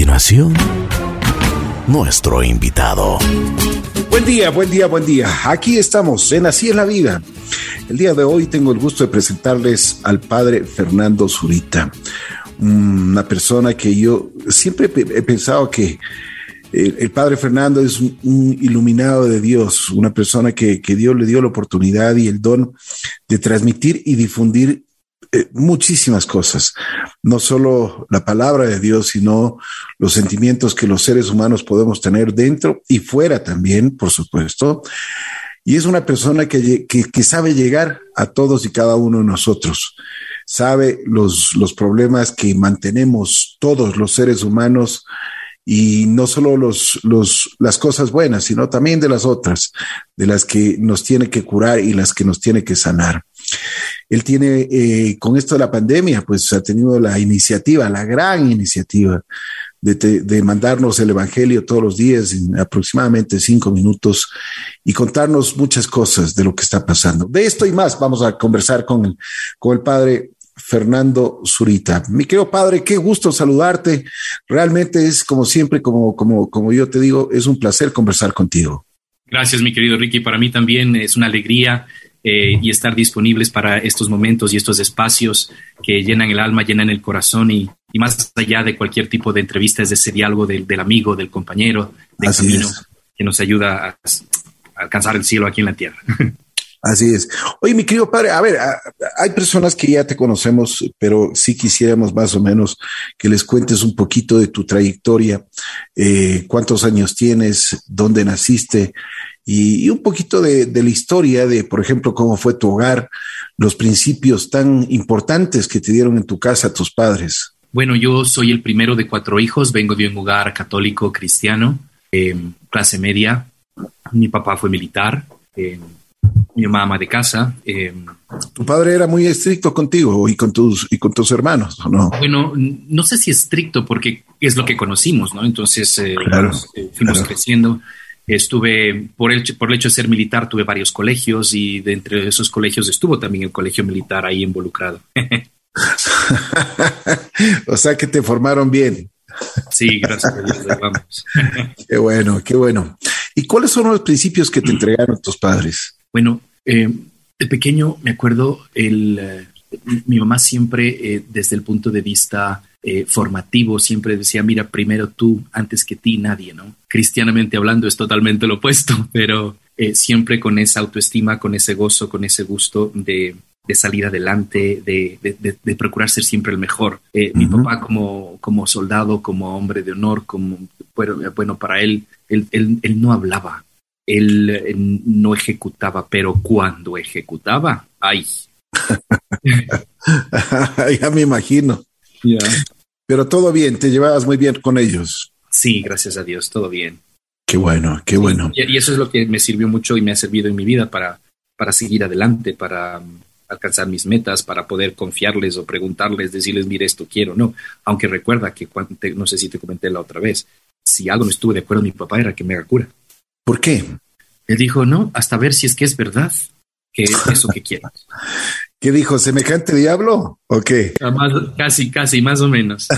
continuación, nuestro invitado. Buen día, buen día, buen día. Aquí estamos en Así en la Vida. El día de hoy tengo el gusto de presentarles al padre Fernando Zurita, una persona que yo siempre he pensado que el, padre Fernando es un, iluminado de Dios, una persona que, que Dios le dio la oportunidad y el don de transmitir y difundir eh, muchísimas cosas, no solo la palabra de Dios, sino los sentimientos que los seres humanos podemos tener dentro y fuera también, por supuesto. Y es una persona que, que, sabe llegar a todos y cada uno de nosotros, sabe los, los problemas que mantenemos todos los seres humanos y no solo los, los, las cosas buenas, sino también de las otras, de las que nos tiene que curar y las que nos tiene que sanar. Él tiene, eh, con esto de la pandemia, pues ha tenido la iniciativa, la gran iniciativa de, mandarnos el Evangelio todos los días en aproximadamente cinco minutos y contarnos muchas cosas de lo que está pasando. De esto y más vamos a conversar con con el padre Fernando Zurita. Mi querido padre, qué gusto saludarte. Realmente es como siempre, como, como, como yo te digo, es un placer conversar contigo. Gracias, mi querido Ricky. Para mí también es una alegría eh, y estar disponibles para estos momentos y estos espacios que llenan el alma, llenan el corazón y, más allá de cualquier tipo de entrevista es ese diálogo del, amigo, del compañero, del camino que nos ayuda a, alcanzar el cielo aquí en la tierra. Así es. Oye, mi querido padre, a ver, hay personas que ya te conocemos, pero sí quisiéramos más o menos que les cuentes un poquito de tu trayectoria, eh, cuántos años tienes, dónde naciste y, un poquito de, la historia de, por ejemplo, cómo fue tu hogar, los principios tan importantes que te dieron en tu casa tus padres. Bueno, yo soy el primero de cuatro hijos, vengo de un hogar católico cristiano, clase media. Mi papá fue militar, mi mamá de casa. tu padre era muy estricto contigo y con tus y con tus hermanos, ¿no? Bueno, no sé si estricto porque es lo que conocimos, ¿no? Entonces eh, eh, fuimos creciendo. Estuve, por el, por el hecho de ser militar, tuve varios colegios y de entre esos colegios estuvo también el colegio militar ahí involucrado. o sea que te formaron bien. Sí, gracias a Dios, vamos. qué bueno, qué bueno. ¿Y cuáles son los principios que te entregaron tus padres? Bueno, eh, de pequeño me acuerdo, el, eh, mi mamá siempre, eh, desde el punto de vista eh, formativo siempre decía, mira, primero tú antes que ti nadie, ¿no? Cristianamente hablando es totalmente lo opuesto, pero eh, siempre con esa autoestima, con ese gozo, con ese gusto de, salir adelante, de, procurar ser siempre el mejor. Eh, mi papá como, como soldado, como hombre de honor, como, bueno, para él, él, él, no hablaba, él, no ejecutaba, pero cuando ejecutaba, ay. ya me imagino. Pero todo bien, te llevabas muy bien con ellos. Sí, gracias a Dios, todo bien. Qué bueno, qué bueno. Y, eso es lo que me sirvió mucho y me ha servido en mi vida para, para seguir adelante, para um, alcanzar mis metas, para poder confiarles o preguntarles, decirles, mire, esto quiero, no. Aunque recuerda que, no sé si te comenté la otra vez, si algo no estuve de acuerdo, mi papá era que me haga cura. ¿Por qué? Él dijo, no, hasta ver si es que es verdad que es eso que quieras. ¿Qué dijo? ¿Semejante diablo? ¿O qué? casi, casi, más o menos.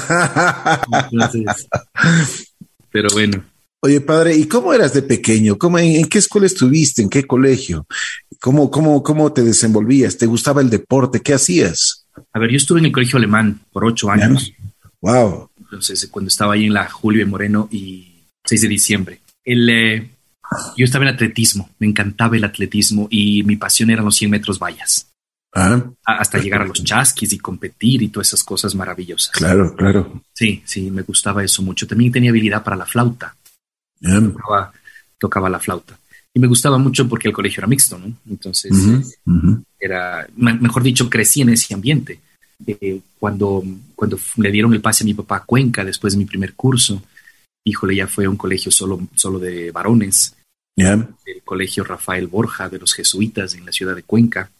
pero bueno. Oye, padre, ¿y cómo eras de pequeño? ¿Cómo, en, qué escuela estuviste? ¿En qué colegio? ¿Cómo, cómo, ¿Cómo te desenvolvías? ¿Te gustaba el deporte? ¿Qué hacías? A ver, yo estuve en el colegio alemán por ocho años. Wow. Entonces, cuando estaba ahí en la Julio Moreno y 6 de diciembre. El, eh, yo estaba en atletismo, me encantaba el atletismo y mi pasión eran los 100 metros vallas. Ah. hasta llegar a los chasquis y competir y todas esas cosas maravillosas. Claro, claro. Sí, sí, me gustaba eso mucho. También tenía habilidad para la flauta. Tocaba, la flauta. Y me gustaba mucho porque el colegio era mixto, ¿no? Entonces, era, mejor dicho, crecí en ese ambiente. Eh, cuando, cuando le dieron el pase a mi papá a Cuenca después de mi primer curso, híjole, ya fue un colegio solo, solo de varones. El colegio Rafael Borja de los jesuitas en la ciudad de Cuenca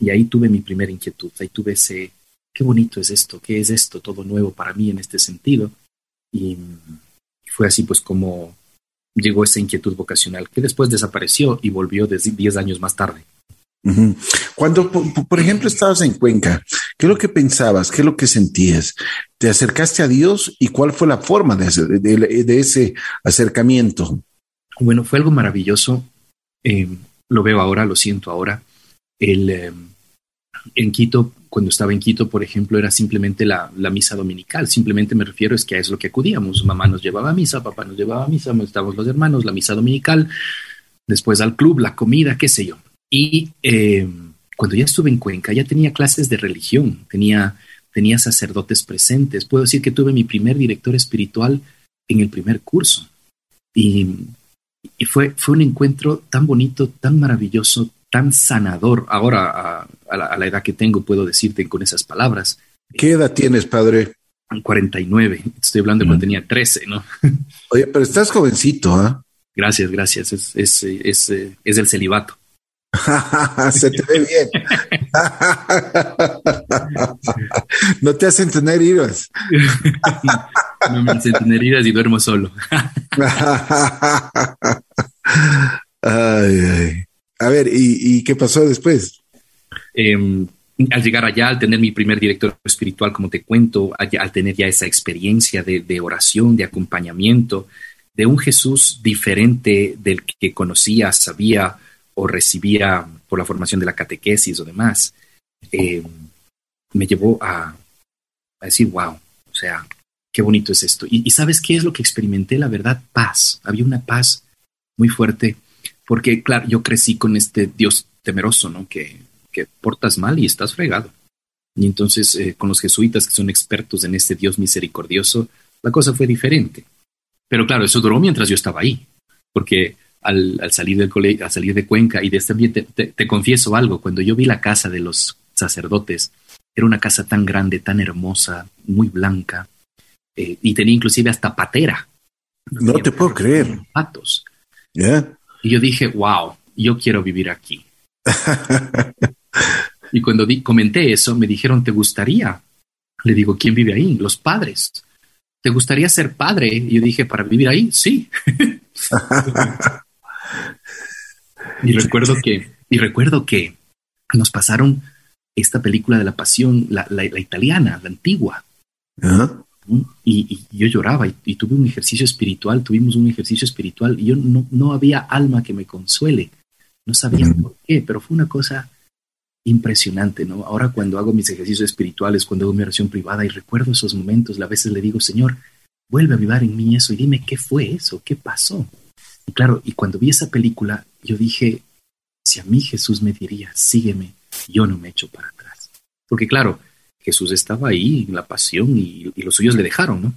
y ahí tuve mi primera inquietud, ahí tuve ese, qué bonito es esto, qué es esto, todo nuevo para mí en este sentido. Y fue así pues como llegó esa inquietud vocacional, que después desapareció y volvió 10 años más tarde. Cuando, por ejemplo, estabas en Cuenca, ¿Qué es lo que pensabas? ¿Qué es lo que sentías? ¿Te acercaste a Dios y cuál fue la forma de, ese acercamiento? Bueno, fue algo maravilloso. Eh, lo veo ahora, lo siento ahora. El, eh, en Quito, cuando estaba en Quito, por ejemplo, era simplemente la, misa dominical. Simplemente me refiero es que es lo que acudíamos. Mamá nos llevaba a misa, papá nos llevaba a misa, estábamos los hermanos, la misa dominical, después al club, la comida, qué sé yo. Y eh, cuando ya estuve en Cuenca, ya tenía clases de religión, tenía, tenía sacerdotes presentes. Puedo decir que tuve mi primer director espiritual en el primer curso. Y, fue, fue un encuentro tan bonito, tan maravilloso, tan sanador. Ahora, a, la, edad que tengo, puedo decirte con esas palabras. ¿Qué edad tienes, padre? 49. Estoy hablando de cuando tenía 13, ¿no? Oye, pero estás jovencito, ¿ah? Gracias, gracias. Es, es, es, es el celibato. Se te ve bien. no te hacen tener iras. no me hacen tener iras y duermo solo. ay, A ver, ¿y, qué pasó después? Em, al llegar allá, al tener mi primer director espiritual, como te cuento, al, tener ya esa experiencia de, de, oración, de acompañamiento, de un Jesús diferente del que conocía, sabía, o recibía por la formación de la catequesis o demás, eh, me llevó a, decir, wow, o sea, qué bonito es esto. Y, sabes qué es lo que experimenté, la verdad, paz. Había una paz muy fuerte, porque claro, yo crecí con este Dios temeroso, ¿no? Que, que portas mal y estás fregado. Y entonces eh, con los jesuitas que son expertos en este Dios misericordioso, la cosa fue diferente. Pero claro, eso duró mientras yo estaba ahí, porque al, salir del colegio, al salir de Cuenca y de este ambiente, te, confieso algo, cuando yo vi la casa de los sacerdotes, era una casa tan grande, tan hermosa, muy blanca, eh, y tenía inclusive hasta patera. No te puedo creer. Patos. Y yo dije, wow, yo quiero vivir aquí. y cuando comenté eso, me dijeron, ¿te gustaría? Le digo, ¿quién vive ahí? Los padres. ¿Te gustaría ser padre? Y yo dije, ¿para vivir ahí? Sí. Y recuerdo que, y recuerdo que nos pasaron esta película de la pasión, la, italiana, la antigua. y, yo lloraba y, tuve un ejercicio espiritual, tuvimos un ejercicio espiritual y yo no, no había alma que me consuele. No sabía por qué, pero fue una cosa impresionante, ¿no? Ahora cuando hago mis ejercicios espirituales, cuando hago mi oración privada y recuerdo esos momentos, a veces le digo, Señor, vuelve a vivir en mí eso y dime qué fue eso, qué pasó. Y claro, y cuando vi esa película, yo dije, si a mí Jesús me diría, sígueme, yo no me echo para atrás. Porque claro, Jesús estaba ahí en la pasión y, los suyos le dejaron, ¿no?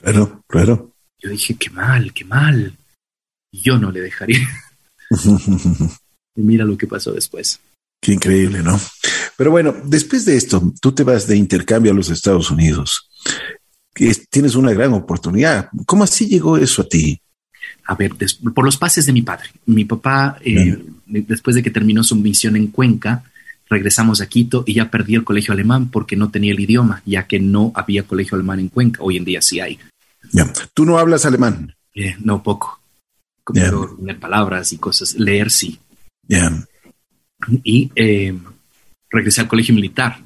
Claro, claro. Yo dije, qué mal, qué mal. Yo no le dejaría. y mira lo que pasó después. Qué increíble, ¿no? Pero bueno, después de esto, tú te vas de intercambio a los Estados Unidos. Tienes una gran oportunidad. ¿Cómo así llegó eso a ti? a ver, por los pases de mi padre. Mi papá, eh, después de que terminó su misión en Cuenca, regresamos a Quito y ya perdí el colegio alemán porque no tenía el idioma, ya que no había colegio alemán en Cuenca. Hoy en día sí hay. ¿Tú no hablas alemán? Eh, no, poco. Como palabras y cosas. Leer sí. Y eh, regresé al colegio militar.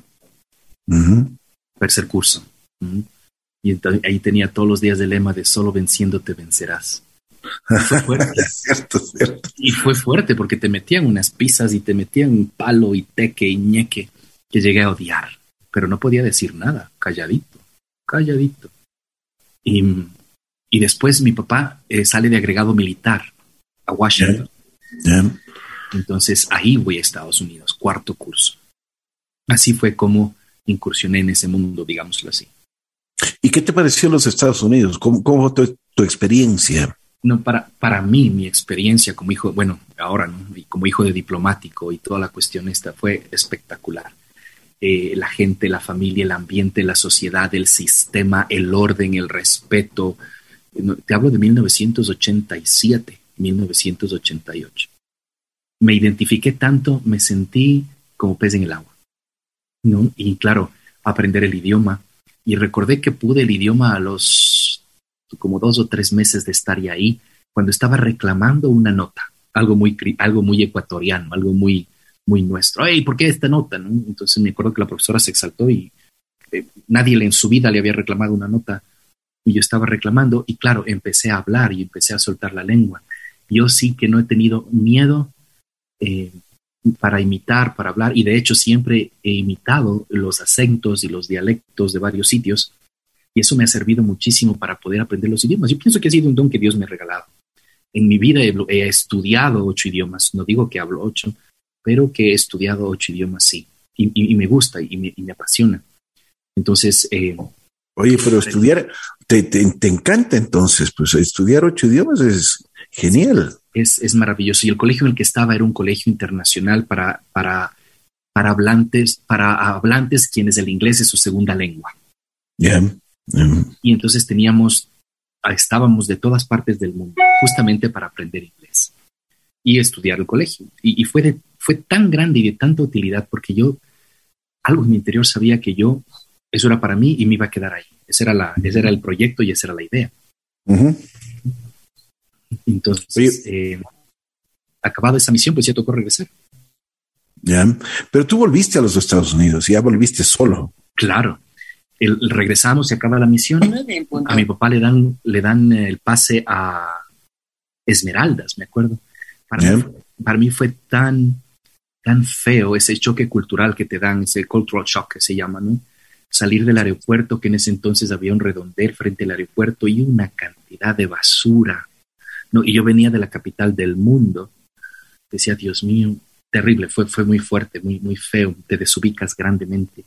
Tercer curso. Y ahí tenía todos los días el lema de solo venciéndote vencerás. Fue fuerte. cierto, cierto. Y fue fuerte porque te metían unas pizzas y te metían un palo y teque y ñeque que llegué a odiar, pero no podía decir nada, calladito, calladito. Y, y después mi papá eh, sale de agregado militar a Washington. Entonces ahí voy a Estados Unidos, cuarto curso. Así fue como incursioné en ese mundo, digámoslo así. ¿Y qué te pareció los Estados Unidos? ¿Cómo, cómo fue tu experiencia? no, para, para mí, mi experiencia como hijo, bueno, ahora, ¿no? Y como hijo de diplomático y toda la cuestión esta fue espectacular. Eh, la gente, la familia, el ambiente, la sociedad, el sistema, el orden, el respeto. Te hablo de 1987, 1988. Me identifiqué tanto, me sentí como pez en el agua. ¿no? Y claro, aprender el idioma. Y recordé que pude el idioma a los como dos o tres meses de estar ahí, cuando estaba reclamando una nota, algo muy, algo muy ecuatoriano, algo muy, muy nuestro. ¡Ey, ¿por qué esta nota? ¿no? Entonces me acuerdo que la profesora se exaltó y eh, nadie en su vida le había reclamado una nota y yo estaba reclamando y claro, empecé a hablar y empecé a soltar la lengua. Yo sí que no he tenido miedo eh, para imitar, para hablar y de hecho siempre he imitado los acentos y los dialectos de varios sitios y eso me ha servido muchísimo para poder aprender los idiomas. Yo pienso que ha sido un don que Dios me ha regalado. En mi vida he, estudiado ocho idiomas, no digo que hablo ocho, pero que he estudiado ocho idiomas, sí, y, me gusta y me, apasiona. Entonces... Eh, Oye, pero estudiar, te, te, encanta entonces, pues estudiar ocho idiomas es genial. Es, es, maravilloso. Y el colegio en el que estaba era un colegio internacional para, para, para hablantes, para hablantes quienes el inglés es su segunda lengua. Y entonces teníamos, estábamos de todas partes del mundo, justamente para aprender inglés y estudiar el colegio. Y, fue, de, fue tan grande y de tanta utilidad porque yo, algo en mi interior sabía que yo, eso era para mí y me iba a quedar ahí. Ese era, la, ese era el proyecto y esa era la idea. Entonces, eh, acabado esa misión, pues ya tocó regresar. Ya, pero tú volviste a los Estados Unidos, ya volviste solo. Claro, regresamos, se acaba la misión. A mi papá le dan, le dan el pase a Esmeraldas, me acuerdo. Para, mí, fue tan, tan feo ese choque cultural que te dan, ese cultural shock que se llama, ¿no? Salir del aeropuerto, que en ese entonces había un redondel frente al aeropuerto y una cantidad de basura. ¿No? Y yo venía de la capital del mundo. Decía, Dios mío, terrible, fue, fue muy fuerte, muy, muy feo, te desubicas grandemente.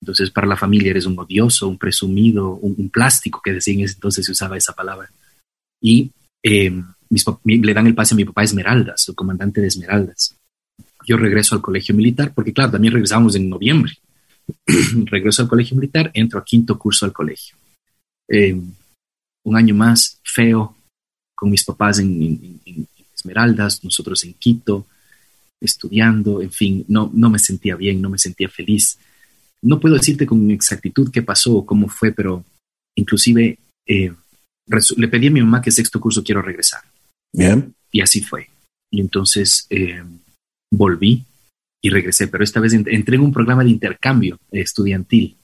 Entonces, para la familia eres un odioso, un presumido, un, plástico, que decían entonces se usaba esa palabra. Y em, le dan el pase a mi papá Esmeraldas, el comandante de Esmeraldas. Yo regreso al colegio militar, porque claro, también regresamos en noviembre. regreso al colegio militar, entro a quinto curso al colegio. Em, un año más feo, con mis papás en, Esmeraldas, nosotros en Quito, estudiando, en fin, no, no me sentía bien, no me sentía feliz no puedo decirte con exactitud qué pasó o cómo fue, pero inclusive eh, le pedí a mi mamá que sexto curso quiero regresar. Bien. Y así fue. Y entonces eh, volví y regresé, pero esta vez entré en un programa de intercambio estudiantil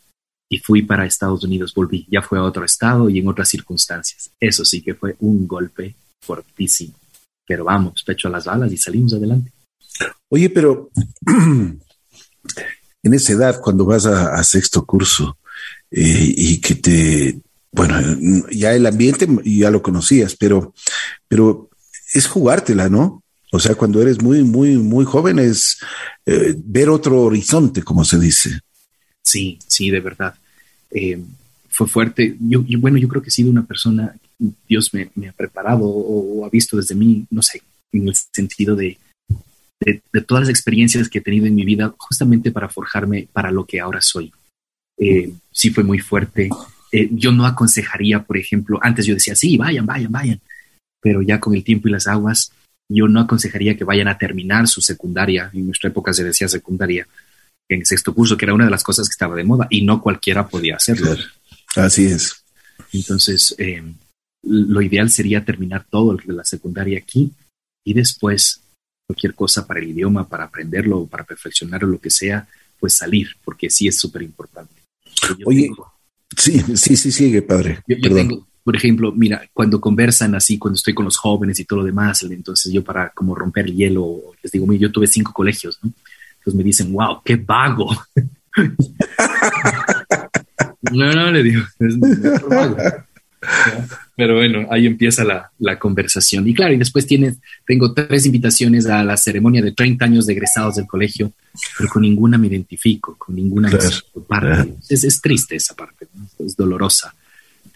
y fui para Estados Unidos, volví, ya fue a otro estado y en otras circunstancias. Eso sí que fue un golpe fortísimo. Pero vamos, pecho a las balas y salimos adelante. Oye, pero en esa edad, cuando vas a, sexto curso eh, y que te, bueno, ya el ambiente ya lo conocías, pero, pero es jugártela, ¿no? O sea, cuando eres muy, muy, muy joven es eh, ver otro horizonte, como se dice. Sí, sí, de verdad. Eh, fue fuerte. Yo, bueno, yo creo que he sido una persona, Dios me, ha preparado o, ha visto desde mí, no sé, en el sentido de, todas las experiencias que he tenido en mi vida justamente para forjarme para lo que ahora soy. Eh, sí fue muy fuerte. Eh, yo no aconsejaría, por ejemplo, antes yo decía, sí, vayan, vayan, vayan, pero ya con el tiempo y las aguas, yo no aconsejaría que vayan a terminar su secundaria. En nuestra época se decía secundaria en sexto curso, que era una de las cosas que estaba de moda y no cualquiera podía hacerlo. Así es. Entonces, eh, lo ideal sería terminar todo la secundaria aquí y después cualquier cosa para el idioma, para aprenderlo, para perfeccionarlo, lo que sea, pues salir, porque sí es súper importante. Oye, sí, sí, sí, sigue, padre. Yo, tengo, por ejemplo, mira, cuando conversan así, cuando estoy con los jóvenes y todo lo demás, entonces yo para como romper el hielo, les digo, yo tuve cinco colegios, ¿no? Entonces me dicen, wow, qué vago. no, no, le digo, es, es vago. Pero bueno, ahí empieza la, la, conversación. Y claro, y después tienes, tengo tres invitaciones a la ceremonia de 30 años de egresados del colegio, pero con ninguna me identifico, con ninguna parte. Es, es, triste esa parte, es dolorosa.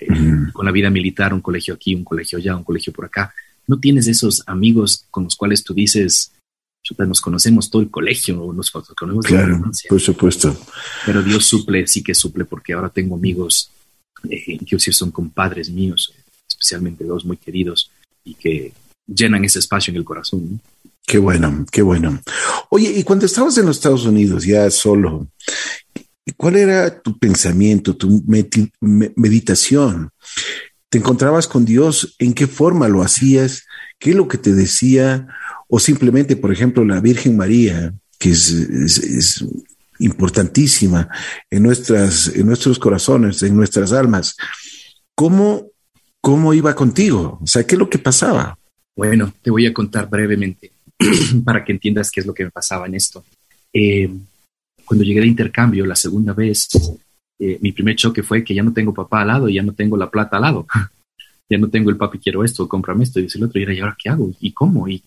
Eh, con la vida militar, un colegio aquí, un colegio allá, un colegio por acá. No tienes esos amigos con los cuales tú dices, nos conocemos todo el colegio, nos conocemos claro, por supuesto. Pero Dios suple, sí que suple, porque ahora tengo amigos eh, que sí son compadres míos, especialmente dos muy queridos y que llenan ese espacio en el corazón. Qué bueno, qué bueno. Oye, y cuando estabas en los Estados Unidos ya solo, ¿cuál era tu pensamiento, tu meditación? ¿Te encontrabas con Dios? ¿En qué forma lo hacías? ¿Qué es lo que te decía? O simplemente, por ejemplo, la Virgen María que es, importantísima en, nuestras, en nuestros corazones, en nuestras almas. ¿Cómo, ¿Cómo iba contigo? O sea, ¿qué es lo que pasaba? Bueno, te voy a contar brevemente para que entiendas qué es lo que me pasaba en esto. Eh, cuando llegué de intercambio la segunda vez, eh, mi primer choque fue que ya no tengo papá al lado, ya no tengo la plata al lado, ya no tengo el papi quiero esto, cómprame esto, y dice el otro, y ¿y ahora qué hago? ¿Y cómo? Y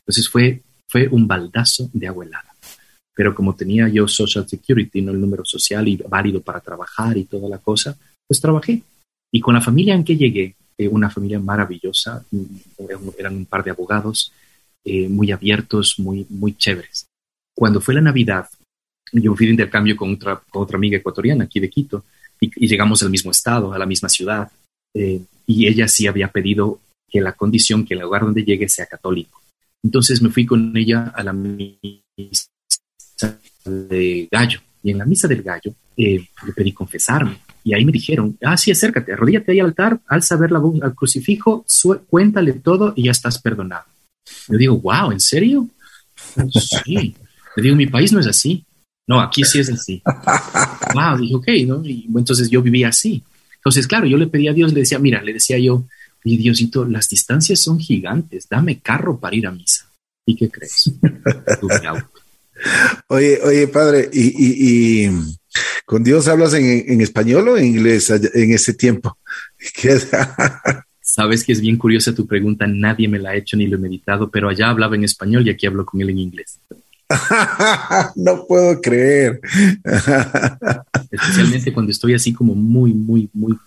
entonces fue, fue un baldazo de agua helada. Pero como tenía yo Social Security, no el número social y válido para trabajar y toda la cosa, pues trabajé. Y con la familia en que llegué, eh, una familia maravillosa, eran un par de abogados eh, muy abiertos, muy, muy chéveres. Cuando fue la Navidad, yo fui de intercambio con otra, otra amiga ecuatoriana aquí de Quito y, llegamos al mismo estado, a la misma ciudad. Eh, y ella sí había pedido que la condición, que el lugar donde llegue sea católico. Entonces me fui con ella a la misa de gallo. Y en la misa del gallo eh, le pedí confesarme. Y ahí me dijeron, ah, sí, acércate, arrodíllate ahí al altar, alza ver la voz al crucifijo, cuéntale todo y ya estás perdonado. Yo digo, wow, ¿en serio? Sí. Le digo, mi país no es así. No, aquí sí es así. wow, dije, ok, ¿no? Y entonces yo vivía así. Entonces, claro, yo le pedí a Dios, le decía, mira, le decía yo, y Diosito, las distancias son gigantes, dame carro para ir a misa. ¿Y qué crees? oye, oye, padre, ¿y, y, con Dios hablas en, español o en inglés en ese tiempo? Sabes que es bien curiosa tu pregunta, nadie me la ha hecho ni lo he meditado, pero allá hablaba en español y aquí hablo con él en inglés. no puedo creer. Especialmente cuando estoy así como muy, muy, muy,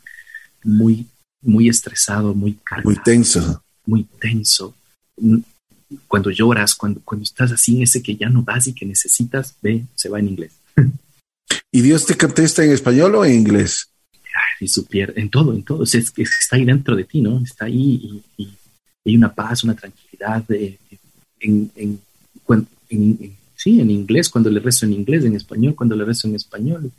muy, muy estresado, muy Muy tenso. Muy tenso. Cuando lloras, cuando, cuando estás así en ese que ya no vas y que necesitas, ve, se va en inglés. ¿Y Dios te contesta en español o en inglés? Ay, supiera, en todo, en todo. Es, está ahí dentro de ti, ¿no? Está ahí y, hay una paz, una tranquilidad eh, en, en, sí, en inglés, cuando le rezo en inglés, en español, cuando le rezo en español.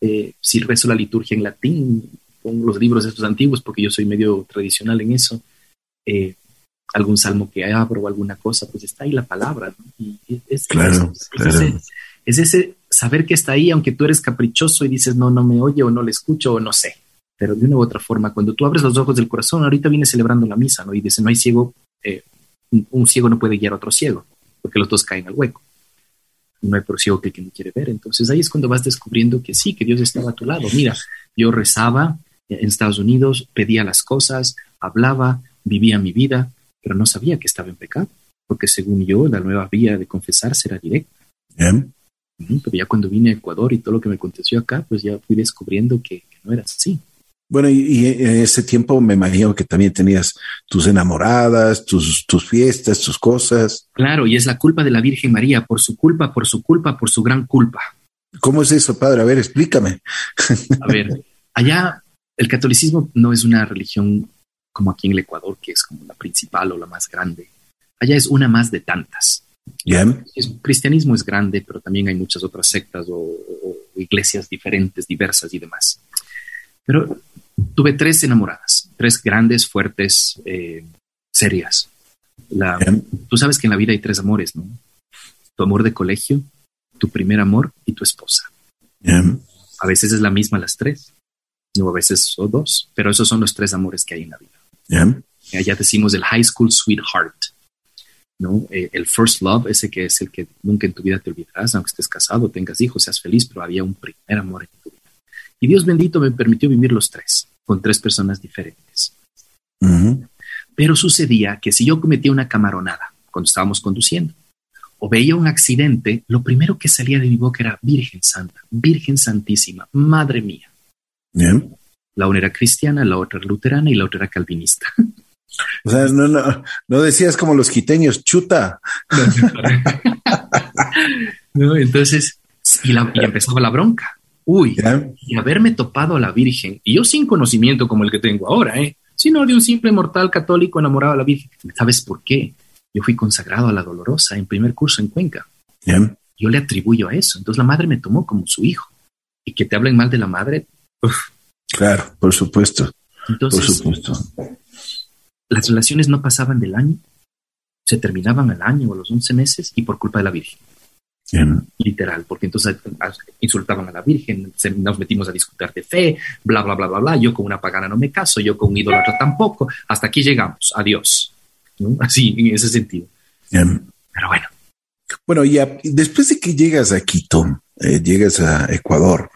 Eh, si rezo la liturgia en latín, con los libros estos antiguos, porque yo soy medio tradicional en eso, eh, algún salmo que abro o alguna cosa, pues está ahí la palabra. Y es, claro, es, Ese, saber que está ahí, aunque tú eres caprichoso y dices, no, no me oye o no le escucho o no sé. Pero de una u otra forma, cuando tú abres los ojos del corazón, ahorita vienes celebrando la misa, ¿no? Y dice, no hay ciego, eh, un ciego no puede guiar a otro ciego porque los dos caen al hueco. No hay por ciego que el que no quiere ver. Entonces ahí es cuando vas descubriendo que sí, que Dios estaba a tu lado. Mira, yo rezaba en Estados Unidos, pedía las cosas, hablaba, vivía mi vida, pero no sabía que estaba en pecado, porque según yo, la nueva vía de confesar será directa. Pero ya cuando vine a Ecuador y todo lo que me aconteció acá, pues ya fui descubriendo que no era así. Bueno, y, en ese tiempo me imagino que también tenías tus enamoradas, tus, tus fiestas, tus cosas. Claro, y es la culpa de la Virgen María, por su culpa, por su culpa, por su gran culpa. ¿Cómo es eso, padre? A ver, explícame. A ver, allá el catolicismo no es una religión como aquí en el Ecuador, que es como la principal o la más grande. Allá es una más de tantas. El cristianismo es grande, pero también hay muchas otras sectas o, o iglesias diferentes, diversas y demás. Pero tuve tres enamoradas, tres grandes, fuertes, eh, serias. tú sabes que en la vida hay tres amores, ¿no? Tu amor de colegio, tu primer amor y tu esposa. A veces es la misma las tres, o a veces son dos, pero esos son los tres amores que hay en la vida. Allá decimos el high school sweetheart, ¿no? Eh, el first love, ese que es el que nunca en tu vida te olvidarás, aunque estés casado, tengas hijos, seas feliz, pero había un primer amor en tu vida. Y Dios bendito me permitió vivir los tres con tres personas diferentes. Pero sucedía que si yo cometía una camaronada cuando estábamos conduciendo o veía un accidente, lo primero que salía de mi boca era Virgen Santa, Virgen Santísima, Madre mía. La una era cristiana, la otra era luterana y la otra era calvinista. O sea, no, no, no decías como los quiteños, chuta. entonces, y, y empezaba la bronca. Uy, y haberme topado a la Virgen, y yo sin conocimiento como el que tengo ahora, ¿eh? sino de un simple mortal católico enamorado de la Virgen. ¿Sabes por qué? Yo fui consagrado a la Dolorosa en primer curso en Cuenca. Yo le atribuyo a eso. Entonces la madre me tomó como su hijo. Y que te hablen mal de la madre. Claro, por supuesto. Entonces, por supuesto. Las relaciones no pasaban del año, se terminaban al año o a los 11 meses y por culpa de la Virgen. Literal, porque entonces insultaban a la Virgen, nos metimos a discutir de fe, bla, bla, bla, bla, bla. Yo con una pagana no me caso, yo con un idólatra tampoco. Hasta aquí llegamos. Adiós. Así, en ese sentido. Pero bueno. Bueno, ya después de que llegas a Quito, eh, llegas a Ecuador,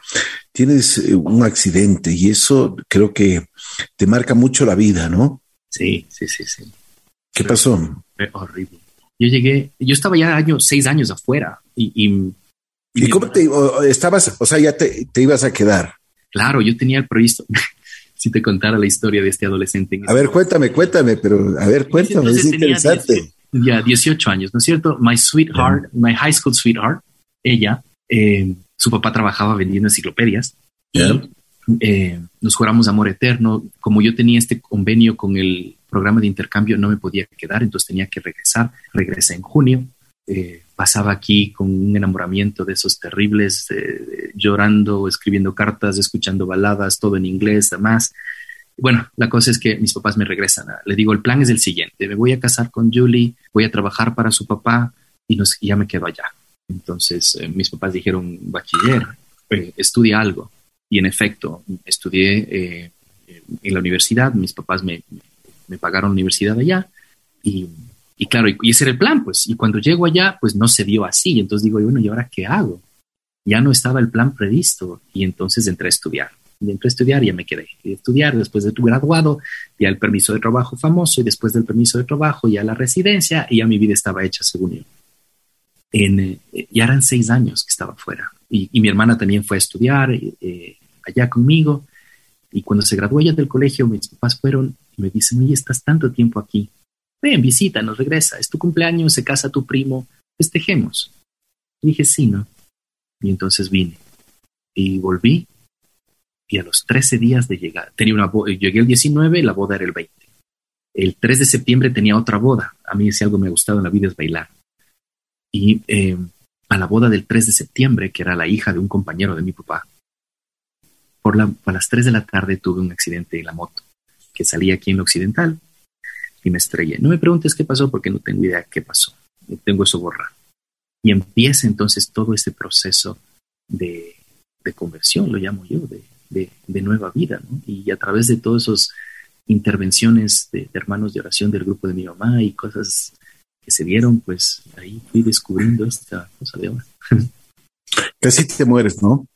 tienes eh, un accidente y eso creo que te marca mucho la vida, ¿no? Sí, sí, sí, sí. ¿Qué pasó? Fue horrible. Yo llegué, yo estaba ya años, seis años afuera y... ¿Y, ¿Y cómo te estabas? O sea, ya te, te, ibas a quedar. Claro, yo tenía el proyecto. si te contara la historia de este adolescente. a ver, cuéntame, cuéntame, pero a ver, cuéntame, es interesante. ya 18 años, ¿no es cierto? My sweetheart, my high school sweetheart, ella, eh, su papá trabajaba vendiendo enciclopedias y eh, nos juramos amor eterno. Como yo tenía este convenio con el programa de intercambio, no me podía quedar, entonces tenía que regresar. Regresé en junio. Eh, pasaba aquí con un enamoramiento de esos terribles, llorando, escribiendo cartas, escuchando baladas, todo en inglés, además. Bueno, la cosa es que mis papás me regresan. le digo, el plan es el siguiente, me voy a casar con Julie, voy a trabajar para su papá y, nos, ya me quedo allá. Entonces eh, mis papás dijeron, bachiller, eh, estudia algo. Y en efecto, estudié eh, en la universidad, mis papás me, me pagaron la universidad allá y, claro, y, ese era el plan, pues. Y cuando llego allá, pues no se dio así. Entonces digo, bueno, ¿y ahora qué hago? Ya no estaba el plan previsto y entonces entré a estudiar. Y entré a estudiar ya me quedé. Y estudiar después de tu graduado, ya el permiso de trabajo famoso y después del permiso de trabajo ya la residencia y ya mi vida estaba hecha según yo. En, eh, ya eran seis años que estaba fuera y, mi hermana también fue a estudiar eh, allá conmigo y cuando se graduó ella del colegio mis papás fueron me dicen, oye, estás tanto tiempo aquí, ven, visita, nos regresa, es tu cumpleaños, se casa tu primo, festejemos. Y dije, sí, ¿no? Y entonces vine y volví y a los 13 días de llegar, tenía una llegué el 19, la boda era el 20. El 3 de septiembre tenía otra boda. A mí si algo me ha gustado en la vida es bailar y eh, a la boda del 3 de septiembre, que era la hija de un compañero de mi papá, por la, a las 3 de la tarde tuve un accidente en la moto, que salía aquí en lo occidental y me estrellé. No me preguntes qué pasó porque no tengo idea qué pasó. Tengo eso borrado. Y empieza entonces todo este proceso de, de conversión, lo llamo yo, de, de, nueva vida. Y a través de todas esas intervenciones de, hermanos de oración del grupo de mi mamá y cosas se dieron, pues ahí fui descubriendo esta cosa de ahora. Casi te mueres, ¿no?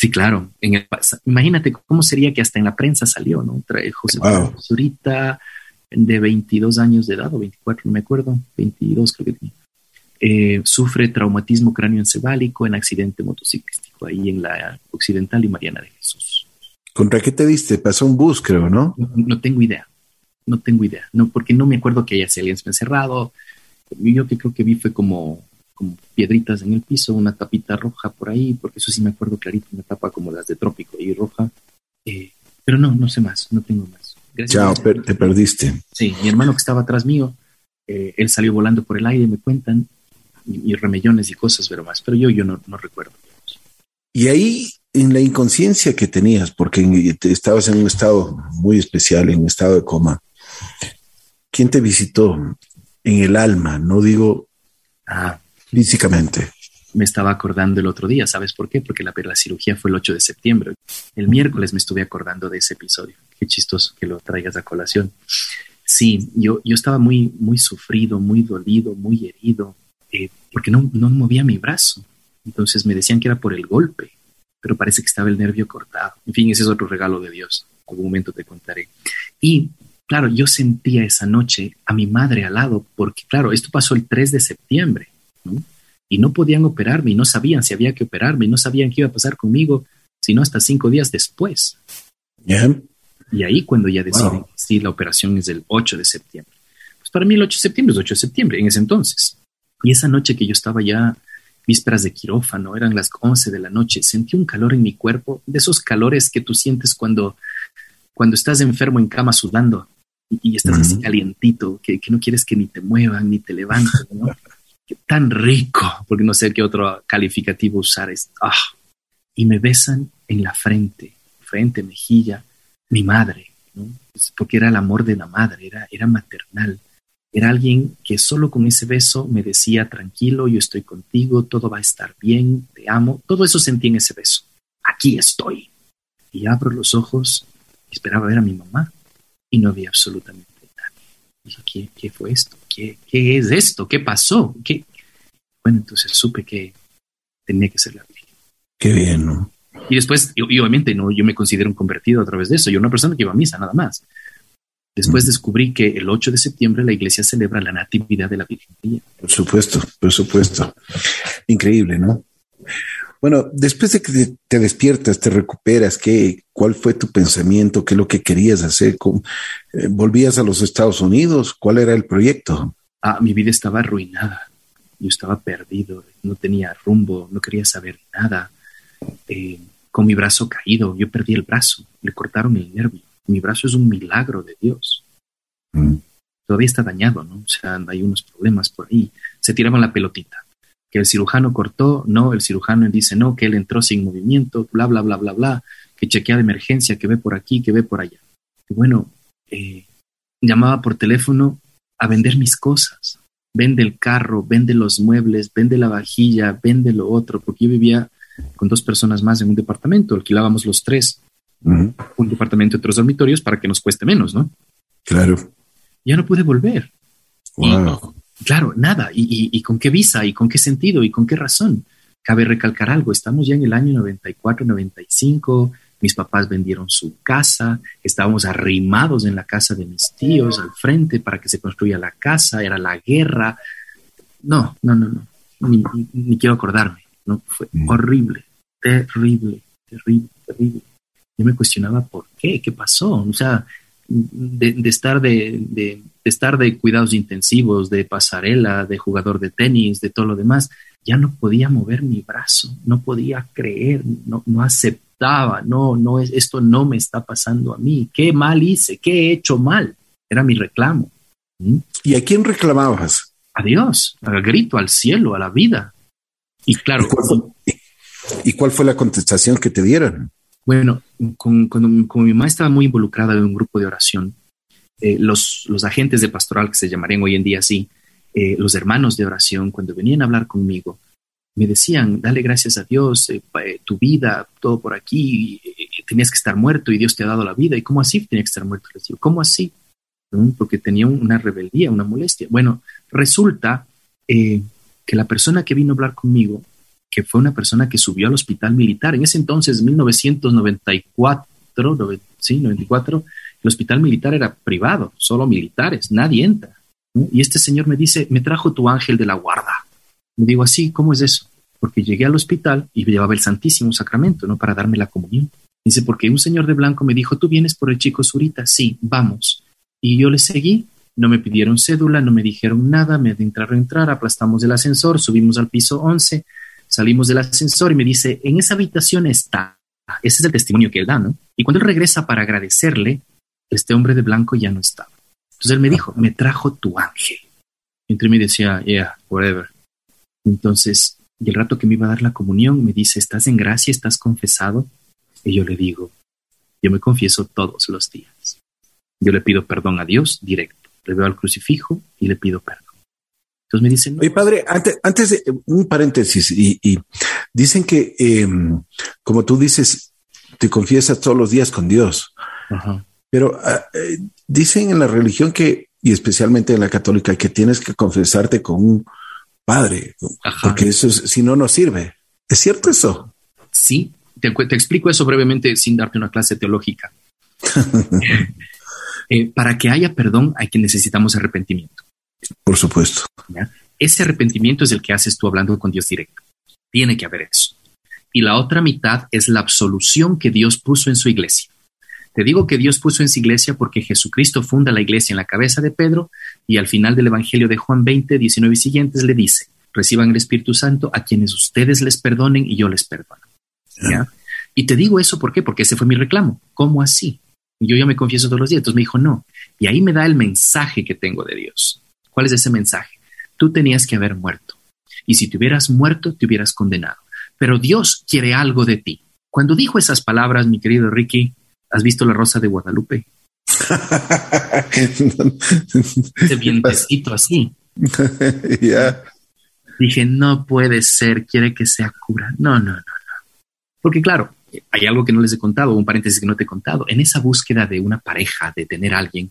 Sí, claro. En el, imagínate cómo sería que hasta en la prensa salió, ¿no? Trae José wow. Zurita, de 22 años de edad, o 24, no me acuerdo, 22 creo que tenía. Eh, sufre traumatismo cráneo-encefálico en accidente motociclístico ahí en la Occidental y Mariana de Jesús. ¿Contra qué te diste? Pasó un bus, creo, ¿no? No, no tengo idea. No tengo idea. No, porque no me acuerdo que haya alguien encerrado yo que creo que vi fue como, como piedritas en el piso, una tapita roja por ahí, porque eso sí me acuerdo clarito, una tapa como las de trópico y roja. Eh, pero no, no sé más, no tengo más. Chao, te perdiste. Sí, mi hermano que estaba atrás mío, eh, él salió volando por el aire, me cuentan, y, remellones y cosas, pero más, pero yo, yo no, no recuerdo. Y ahí, en la inconsciencia que tenías, porque estabas en un estado muy especial, en un estado de coma, ¿quién te visitó? en el alma, no digo ah, físicamente. Me estaba acordando el otro día, ¿sabes por qué? Porque la, la cirugía fue el 8 de septiembre. El miércoles me estuve acordando de ese episodio. Qué chistoso que lo traigas a colación. Sí, yo, yo estaba muy, muy sufrido, muy dolido, muy herido, eh, porque no, no movía mi brazo. Entonces me decían que era por el golpe, pero parece que estaba el nervio cortado. En fin, ese es otro regalo de Dios. Algún momento te contaré. Y Claro, yo sentía esa noche a mi madre al lado, porque claro, esto pasó el 3 de septiembre, Y no podían operarme y no sabían si había que operarme y no sabían qué iba a pasar conmigo, sino hasta cinco días después. Y ahí cuando ya deciden si la operación es el 8 de septiembre. Pues para mí el 8 de septiembre es 8 de septiembre en ese entonces. Y esa noche que yo estaba ya vísperas de quirófano, eran las 11 de la noche, sentí un calor en mi cuerpo, de esos calores que tú sientes cuando, cuando estás enfermo en cama sudando y, estás así calientito, que, no quieres que ni te muevan, ni te levanten, ¿no? tan rico, porque no sé qué otro calificativo usar es, ah, y me besan en la frente, frente, mejilla, mi madre, porque era el amor de la madre, era, era maternal. Era alguien que solo con ese beso me decía, tranquilo, yo estoy contigo, todo va a estar bien, te amo. Todo eso sentí en ese beso. Aquí estoy. Y abro los ojos esperaba ver a mi mamá y no había absolutamente nadie. Dije, ¿qué, fue esto? ¿Qué, ¿Qué, es esto? ¿Qué pasó? ¿Qué? Bueno, entonces supe que tenía que ser la Virgen. Qué bien, ¿no? Y después, y, obviamente, no, yo me considero un convertido a través de eso. Yo una persona que iba a misa, nada más. Después descubrí que el 8 de septiembre la iglesia celebra la Natividad de la Virgen. Por supuesto, por supuesto. Increíble, ¿no? Bueno, después de que te despiertas, te recuperas, ¿qué, ¿cuál fue tu pensamiento? ¿Qué es lo que querías hacer? Eh, ¿Volvías a los Estados Unidos? ¿Cuál era el proyecto? Ah, mi vida estaba arruinada. Yo estaba perdido, no tenía rumbo, no quería saber nada. Eh, con mi brazo caído, yo perdí el brazo, le cortaron el nervio mi brazo es un milagro de Dios. Mm. Todavía está dañado, ¿no? O sea, hay unos problemas por ahí. Se tiraban la pelotita. Que el cirujano cortó, no, el cirujano dice no, que él entró sin movimiento, bla, bla, bla, bla, bla, que chequea de emergencia, que ve por aquí, que ve por allá. Y bueno, eh, llamaba por teléfono a vender mis cosas. Vende el carro, vende los muebles, vende la vajilla, vende lo otro, porque yo vivía con dos personas más en un departamento, alquilábamos los tres un departamento de otros dormitorios para que nos cueste menos, ¿no? Claro. Ya no pude volver. Claro, nada. Y, con qué visa? ¿Y con qué sentido? ¿Y con qué razón? Cabe recalcar algo. Estamos ya en el año 94, 95. Mis papás vendieron su casa. Estábamos arrimados en la casa de mis tíos al frente para que se construya la casa. Era la guerra. No, no, no, no. Ni, quiero acordarme. No, fue mm. horrible, terrible, terrible, terrible yo me cuestionaba por qué, qué pasó, o sea, de, estar de, estar de cuidados intensivos, de pasarela, de jugador de tenis, de todo lo demás, ya no podía mover mi brazo, no podía creer, no, no aceptaba, no, no, esto no me está pasando a mí, qué mal hice, qué he hecho mal, era mi reclamo. ¿Mm? ¿Y a quién reclamabas? A Dios, al grito, al cielo, a la vida. Y claro. ¿Y cuál fue la contestación que te dieron? Bueno, con, cuando, mi mamá estaba muy involucrada en un grupo de oración, eh, los, los agentes de pastoral, que se llamarían hoy en día así, eh, los hermanos de oración, cuando venían a hablar conmigo, me decían, dale gracias a Dios, eh, tu vida, todo por aquí, tenías que estar muerto y Dios te ha dado la vida. ¿Y cómo así tenía que estar muerto? Les digo, ¿cómo así? Porque tenía una rebeldía, una molestia. Bueno, resulta que la persona que vino a hablar conmigo que fue una persona que subió al hospital militar. En ese entonces, 1994, sí, 94, el hospital militar era privado, solo militares, nadie entra. Y este señor me dice, me trajo tu ángel de la guarda. Me digo, así, ¿cómo es eso? Porque llegué al hospital y llevaba el Santísimo Sacramento, ¿no? Para darme la comunión. Dice, porque un señor de blanco me dijo, ¿tú vienes por el chico Zurita? Sí, vamos. Y yo le seguí, no me pidieron cédula, no me dijeron nada, me entraron a entrar, aplastamos el ascensor, subimos al piso 11, Salimos del ascensor y me dice, en esa habitación está. Ese es el testimonio que él da, ¿no? Y cuando él regresa para agradecerle, este hombre de blanco ya no estaba. Entonces él me dijo, me trajo tu ángel. Y entre mí decía, yeah, whatever. Entonces, y el rato que me iba a dar la comunión, me dice, ¿estás en gracia? ¿Estás confesado? Y yo le digo, yo me confieso todos los días. Yo le pido perdón a Dios directo. Le veo al crucifijo y le pido perdón. Entonces me dicen. Oye, padre, antes, antes de un paréntesis, y, dicen que, em, como tú dices, te confiesas todos los días con Dios. Pero ah, eh, dicen en la religión que, y especialmente en la católica, que tienes que confesarte con un padre, porque eso si no, no sirve. ¿Es cierto eso? Sí, te, te, explico eso brevemente sin darte una clase teológica. Eh, para que haya perdón hay que necesitamos arrepentimiento. Por supuesto. Ese arrepentimiento es el que haces tú hablando con Dios directo. Tiene que haber eso. Y la otra mitad es la absolución que Dios puso en su iglesia. Te digo que Dios puso en su iglesia porque Jesucristo funda la iglesia en la cabeza de Pedro y al final del Evangelio de Juan 20, 19 y siguientes le dice, reciban el Espíritu Santo a quienes ustedes les perdonen y yo les perdono. Y te digo eso ¿por qué? Porque ese fue mi reclamo. ¿Cómo así? Yo ya me confieso todos los días. Entonces me dijo, no. Y ahí me da el mensaje que tengo de Dios. ¿Cuál es ese mensaje? Tú tenías que haber muerto. Y si te hubieras muerto, te hubieras condenado. Pero Dios quiere algo de ti. Cuando dijo esas palabras, mi querido Ricky, ¿has visto la rosa de Guadalupe? Ese vientecito así. Ya. Dije, no puede ser, quiere que sea cura. No, no, no, no. Porque claro, hay algo que no les he contado, un paréntesis que no te he contado. En esa búsqueda de una pareja, de tener a alguien,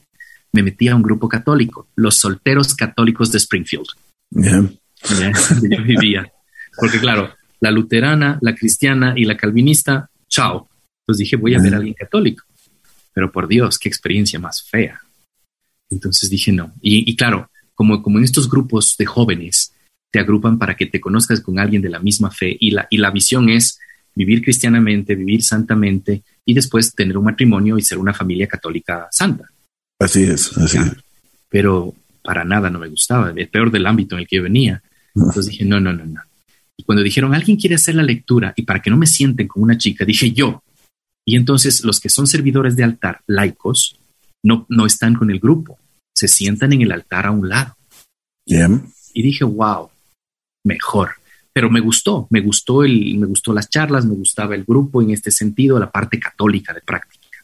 me metí a un grupo católico, los solteros católicos de Springfield. Ya, donde yo vivía. Porque claro, la luterana, la cristiana y la calvinista, chao. Entonces dije, voy a ver a alguien católico. Pero por Dios, qué experiencia más fea. Entonces dije, no. Y, y claro, como, como en estos grupos de jóvenes, te agrupan para que te conozcas con alguien de la misma fe y la, y la visión es vivir cristianamente, vivir santamente y después tener un matrimonio y ser una familia católica santa. Así es, así es. Pero para nada no me gustaba, el peor del ámbito en el que yo venía. Entonces dije, no, no, no, no. Y cuando dijeron, alguien quiere hacer la lectura y para que no me sienten como una chica, dije yo. Y entonces los que son servidores de altar, laicos, no, no están con el grupo, se sientan en el altar a un lado. Bien. Y dije, wow, mejor. Pero me gustó, me gustó el, me gustó las charlas, me gustaba el grupo en este sentido, la parte católica de práctica.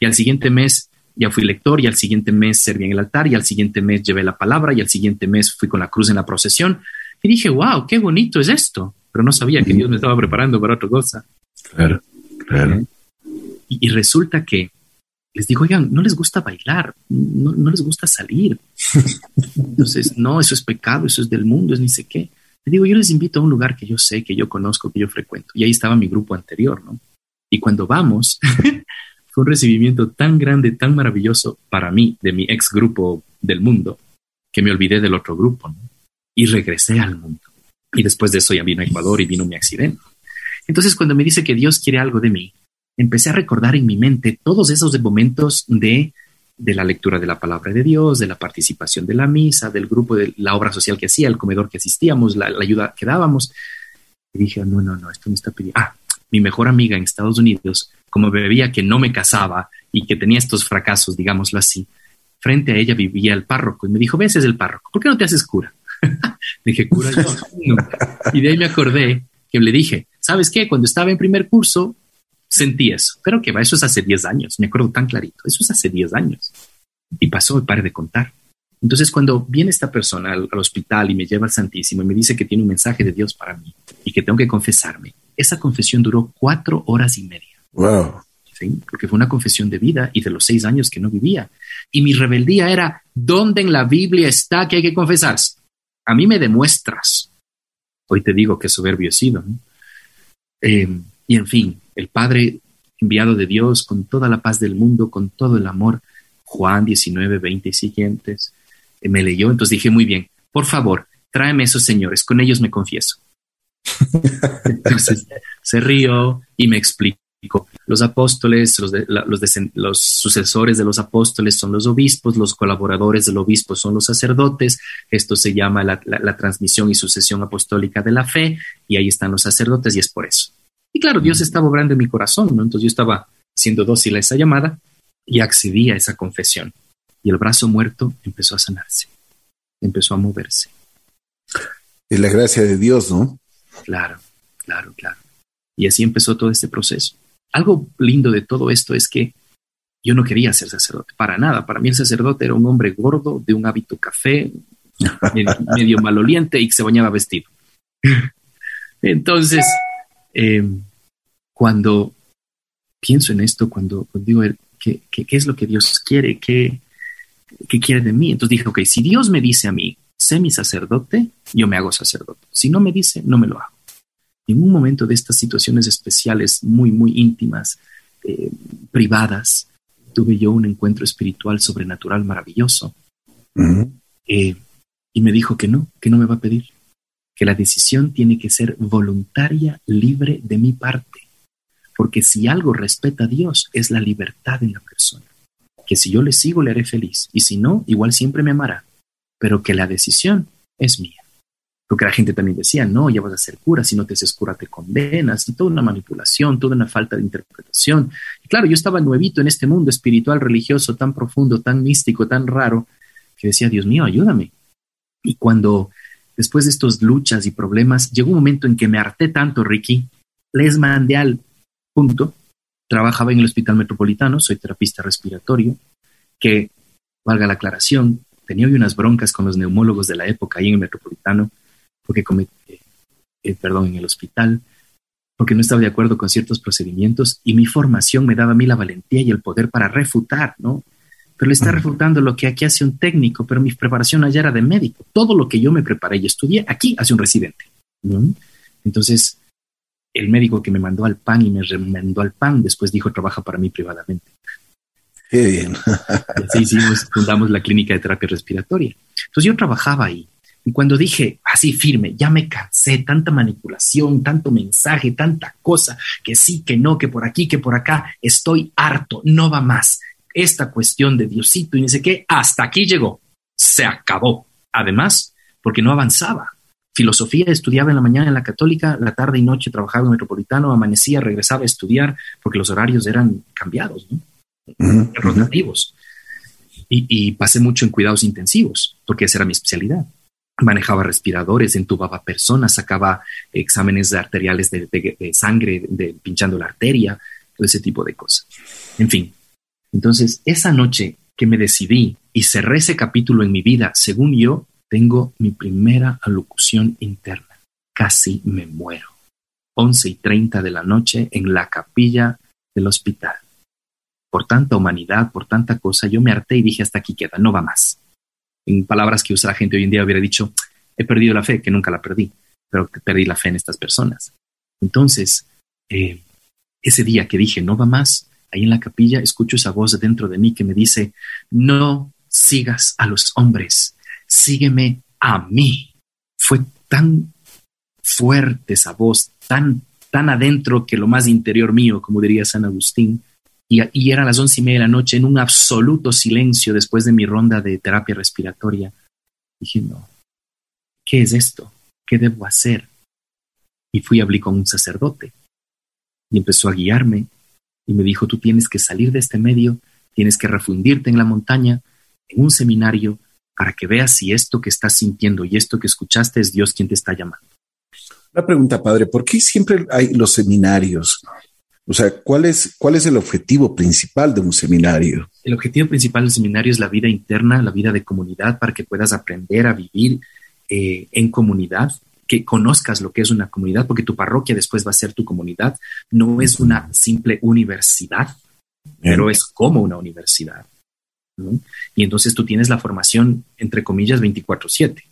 Y al siguiente mes ya fui lector, y al siguiente mes serví en el altar, y al siguiente mes llevé la palabra, y al siguiente mes fui con la cruz en la procesión. Y dije, wow, qué bonito es esto. Pero no sabía que Dios me estaba preparando para otra cosa. Claro, claro. Y, y resulta que les digo, oigan, no les gusta bailar, no, no les gusta salir. Entonces, no, eso es pecado, eso es del mundo, es ni sé qué. Le digo, yo les invito a un lugar que yo sé, que yo conozco, que yo frecuento. Y ahí estaba mi grupo anterior, ¿no? Y cuando vamos, fue un recibimiento tan grande, tan maravilloso para mí, de mi ex grupo del mundo, que me olvidé del otro grupo, ¿no? Y regresé al mundo. Y después de eso ya vino a Ecuador y vino mi accidente. Entonces, cuando me dice que Dios quiere algo de mí, empecé a recordar en mi mente todos esos momentos de, de la lectura de la palabra de Dios, de la participación de la misa, del grupo, de la obra social que hacía, el comedor que asistíamos, la, la ayuda que dábamos. Y dije, no, no, no, esto me está pidiendo. Ah, mi mejor amiga en Estados Unidos, como veía que no me casaba y que tenía estos fracasos, digámoslo así, frente a ella vivía el párroco y me dijo, ves, es el párroco, ¿por qué no te haces cura? dije, cura yo. Nunca. Y de ahí me acordé que le dije, ¿sabes qué? Cuando estaba en primer curso, sentí eso. Pero que va, eso es hace 10 años, me acuerdo tan clarito, eso es hace 10 años. Y pasó, me pare de contar. Entonces, cuando viene esta persona al, al, hospital y me lleva al Santísimo y me dice que tiene un mensaje de Dios para mí y que tengo que confesarme, esa confesión duró cuatro horas y media. Wow. ¿Sí? Porque fue una confesión de vida y de los seis años que no vivía. Y mi rebeldía era, ¿dónde en la Biblia está que hay que confesarse? A mí me demuestras. Hoy te digo que soberbio he sido. ¿no? Eh, y en fin, el Padre enviado de Dios con toda la paz del mundo, con todo el amor, Juan 19, 20 y siguientes, eh, me leyó, entonces dije, muy bien, por favor, tráeme esos señores, con ellos me confieso. entonces se rió y me explicó. Los apóstoles, los, de, los, de, los, sucesores de los apóstoles son los obispos, los colaboradores del obispo son los sacerdotes. Esto se llama la, la, la transmisión y sucesión apostólica de la fe, y ahí están los sacerdotes, y es por eso. Y claro, Dios estaba obrando en mi corazón, ¿no? Entonces yo estaba siendo dócil a esa llamada y accedí a esa confesión. Y el brazo muerto empezó a sanarse, empezó a moverse. Es la gracia de Dios, ¿no? Claro, claro, claro. Y así empezó todo este proceso. Algo lindo de todo esto es que yo no quería ser sacerdote, para nada. Para mí el sacerdote era un hombre gordo, de un hábito café, medio, medio maloliente y que se bañaba vestido. Entonces, eh, cuando pienso en esto, cuando, cuando digo, ¿qué, ¿qué, qué, es lo que Dios quiere? ¿Qué, ¿Qué quiere de mí? Entonces dije, ok, si Dios me dice a mí, sé mi sacerdote, yo me hago sacerdote. Si no me dice, no me lo hago. En un momento de estas situaciones especiales, muy, muy íntimas, eh, privadas, tuve yo un encuentro espiritual sobrenatural maravilloso. Uh -huh. eh, y me dijo que no, que no me va a pedir, que la decisión tiene que ser voluntaria, libre de mi parte. Porque si algo respeta a Dios, es la libertad en la persona. Que si yo le sigo, le haré feliz. Y si no, igual siempre me amará. Pero que la decisión es mía. Porque la gente también decía, no, ya vas a ser cura, si no te haces cura te condenas, y toda una manipulación, toda una falta de interpretación. Y claro, yo estaba nuevito en este mundo espiritual, religioso, tan profundo, tan místico, tan raro, que decía, Dios mío, ayúdame. Y cuando, después de estas luchas y problemas, llegó un momento en que me harté tanto, Ricky, les mandé al punto, trabajaba en el Hospital Metropolitano, soy terapista respiratorio, que valga la aclaración, tenía hoy unas broncas con los neumólogos de la época ahí en el metropolitano, porque eh, eh, perdón, en el hospital, porque no estaba de acuerdo con ciertos procedimientos y mi formación me daba a mí la valentía y el poder para refutar, ¿no? Pero le está refutando lo que aquí hace un técnico, pero mi preparación allá era de médico. Todo lo que yo me preparé y estudié aquí hace un residente. Entonces, el médico que me mandó al PAN y me remendó al PAN, después dijo, trabaja para mí privadamente. Qué bien. así hicimos, fundamos la clínica de terapia respiratoria. Entonces yo trabajaba ahí. Y cuando dije así firme, ya me cansé, tanta manipulación, tanto mensaje, tanta cosa, que sí, que no, que por aquí, que por acá, estoy harto, no va más. Esta cuestión de Diosito y no sé qué, hasta aquí llegó, se acabó. Además, porque no avanzaba. Filosofía estudiaba en la mañana en la católica, la tarde y noche trabajaba en el metropolitano, amanecía, regresaba a estudiar, porque los horarios eran cambiados, ¿no? rotativos. Y, pasé mucho en cuidados intensivos, porque esa era mi especialidad. Manejaba respiradores, entubaba personas, sacaba exámenes arteriales de, sangre, de, pinchando la arteria, todo ese tipo de cosas. En fin, entonces esa noche que me decidí y cerré ese capítulo en mi vida, según yo, tengo mi primera alocución interna. Casi me muero. Once y treinta de la noche en la capilla del hospital por tanta humanidad, por tanta cosa, yo me harté y dije hasta aquí queda, no va más. En palabras que usa la gente hoy en día hubiera dicho, he perdido la fe, que nunca la perdí, pero perdí la fe en estas personas. Entonces, eh, ese día que dije, no va más, ahí en la capilla escucho esa voz dentro de mí que me dice, no sigas a los hombres, sígueme a mí. Fue tan fuerte esa voz, tan, tan adentro que lo más interior mío, como diría San Agustín, y, eran las once y media de la noche en un absoluto silencio después de mi ronda de terapia respiratoria. Dije, no, ¿qué es esto? ¿Qué debo hacer? Y fui a hablar con un sacerdote y empezó a guiarme y me dijo, tú tienes que salir de este medio, tienes que refundirte en la montaña, en un seminario, para que veas si esto que estás sintiendo y esto que escuchaste es Dios quien te está llamando. Una pregunta, padre, ¿por qué siempre hay los seminarios o sea, ¿cuál es, ¿cuál es el objetivo principal de un seminario? El objetivo principal del seminario es la vida interna, la vida de comunidad, para que puedas aprender a vivir eh, en comunidad, que conozcas lo que es una comunidad, porque tu parroquia después va a ser tu comunidad. No es una simple universidad, pero es como una universidad. Y entonces tú tienes la formación, entre comillas, 24/7,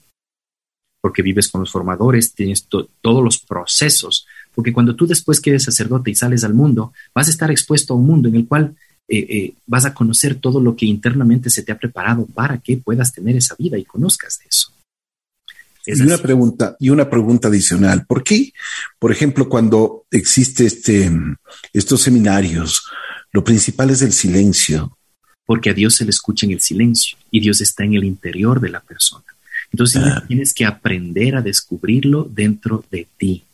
porque vives con los formadores, tienes todos los procesos porque cuando tú después quedes sacerdote y sales al mundo, vas a estar expuesto a un mundo en el cual eh, eh, vas a conocer todo lo que internamente se te ha preparado para que puedas tener esa vida y conozcas de eso. Y una pregunta, y una pregunta adicional. ¿Por qué, por ejemplo, cuando existe este, estos seminarios, lo principal es el silencio? Porque a Dios se le escucha en el silencio y Dios está en el interior de la persona. Entonces ah. tienes que aprender a descubrirlo dentro de ti.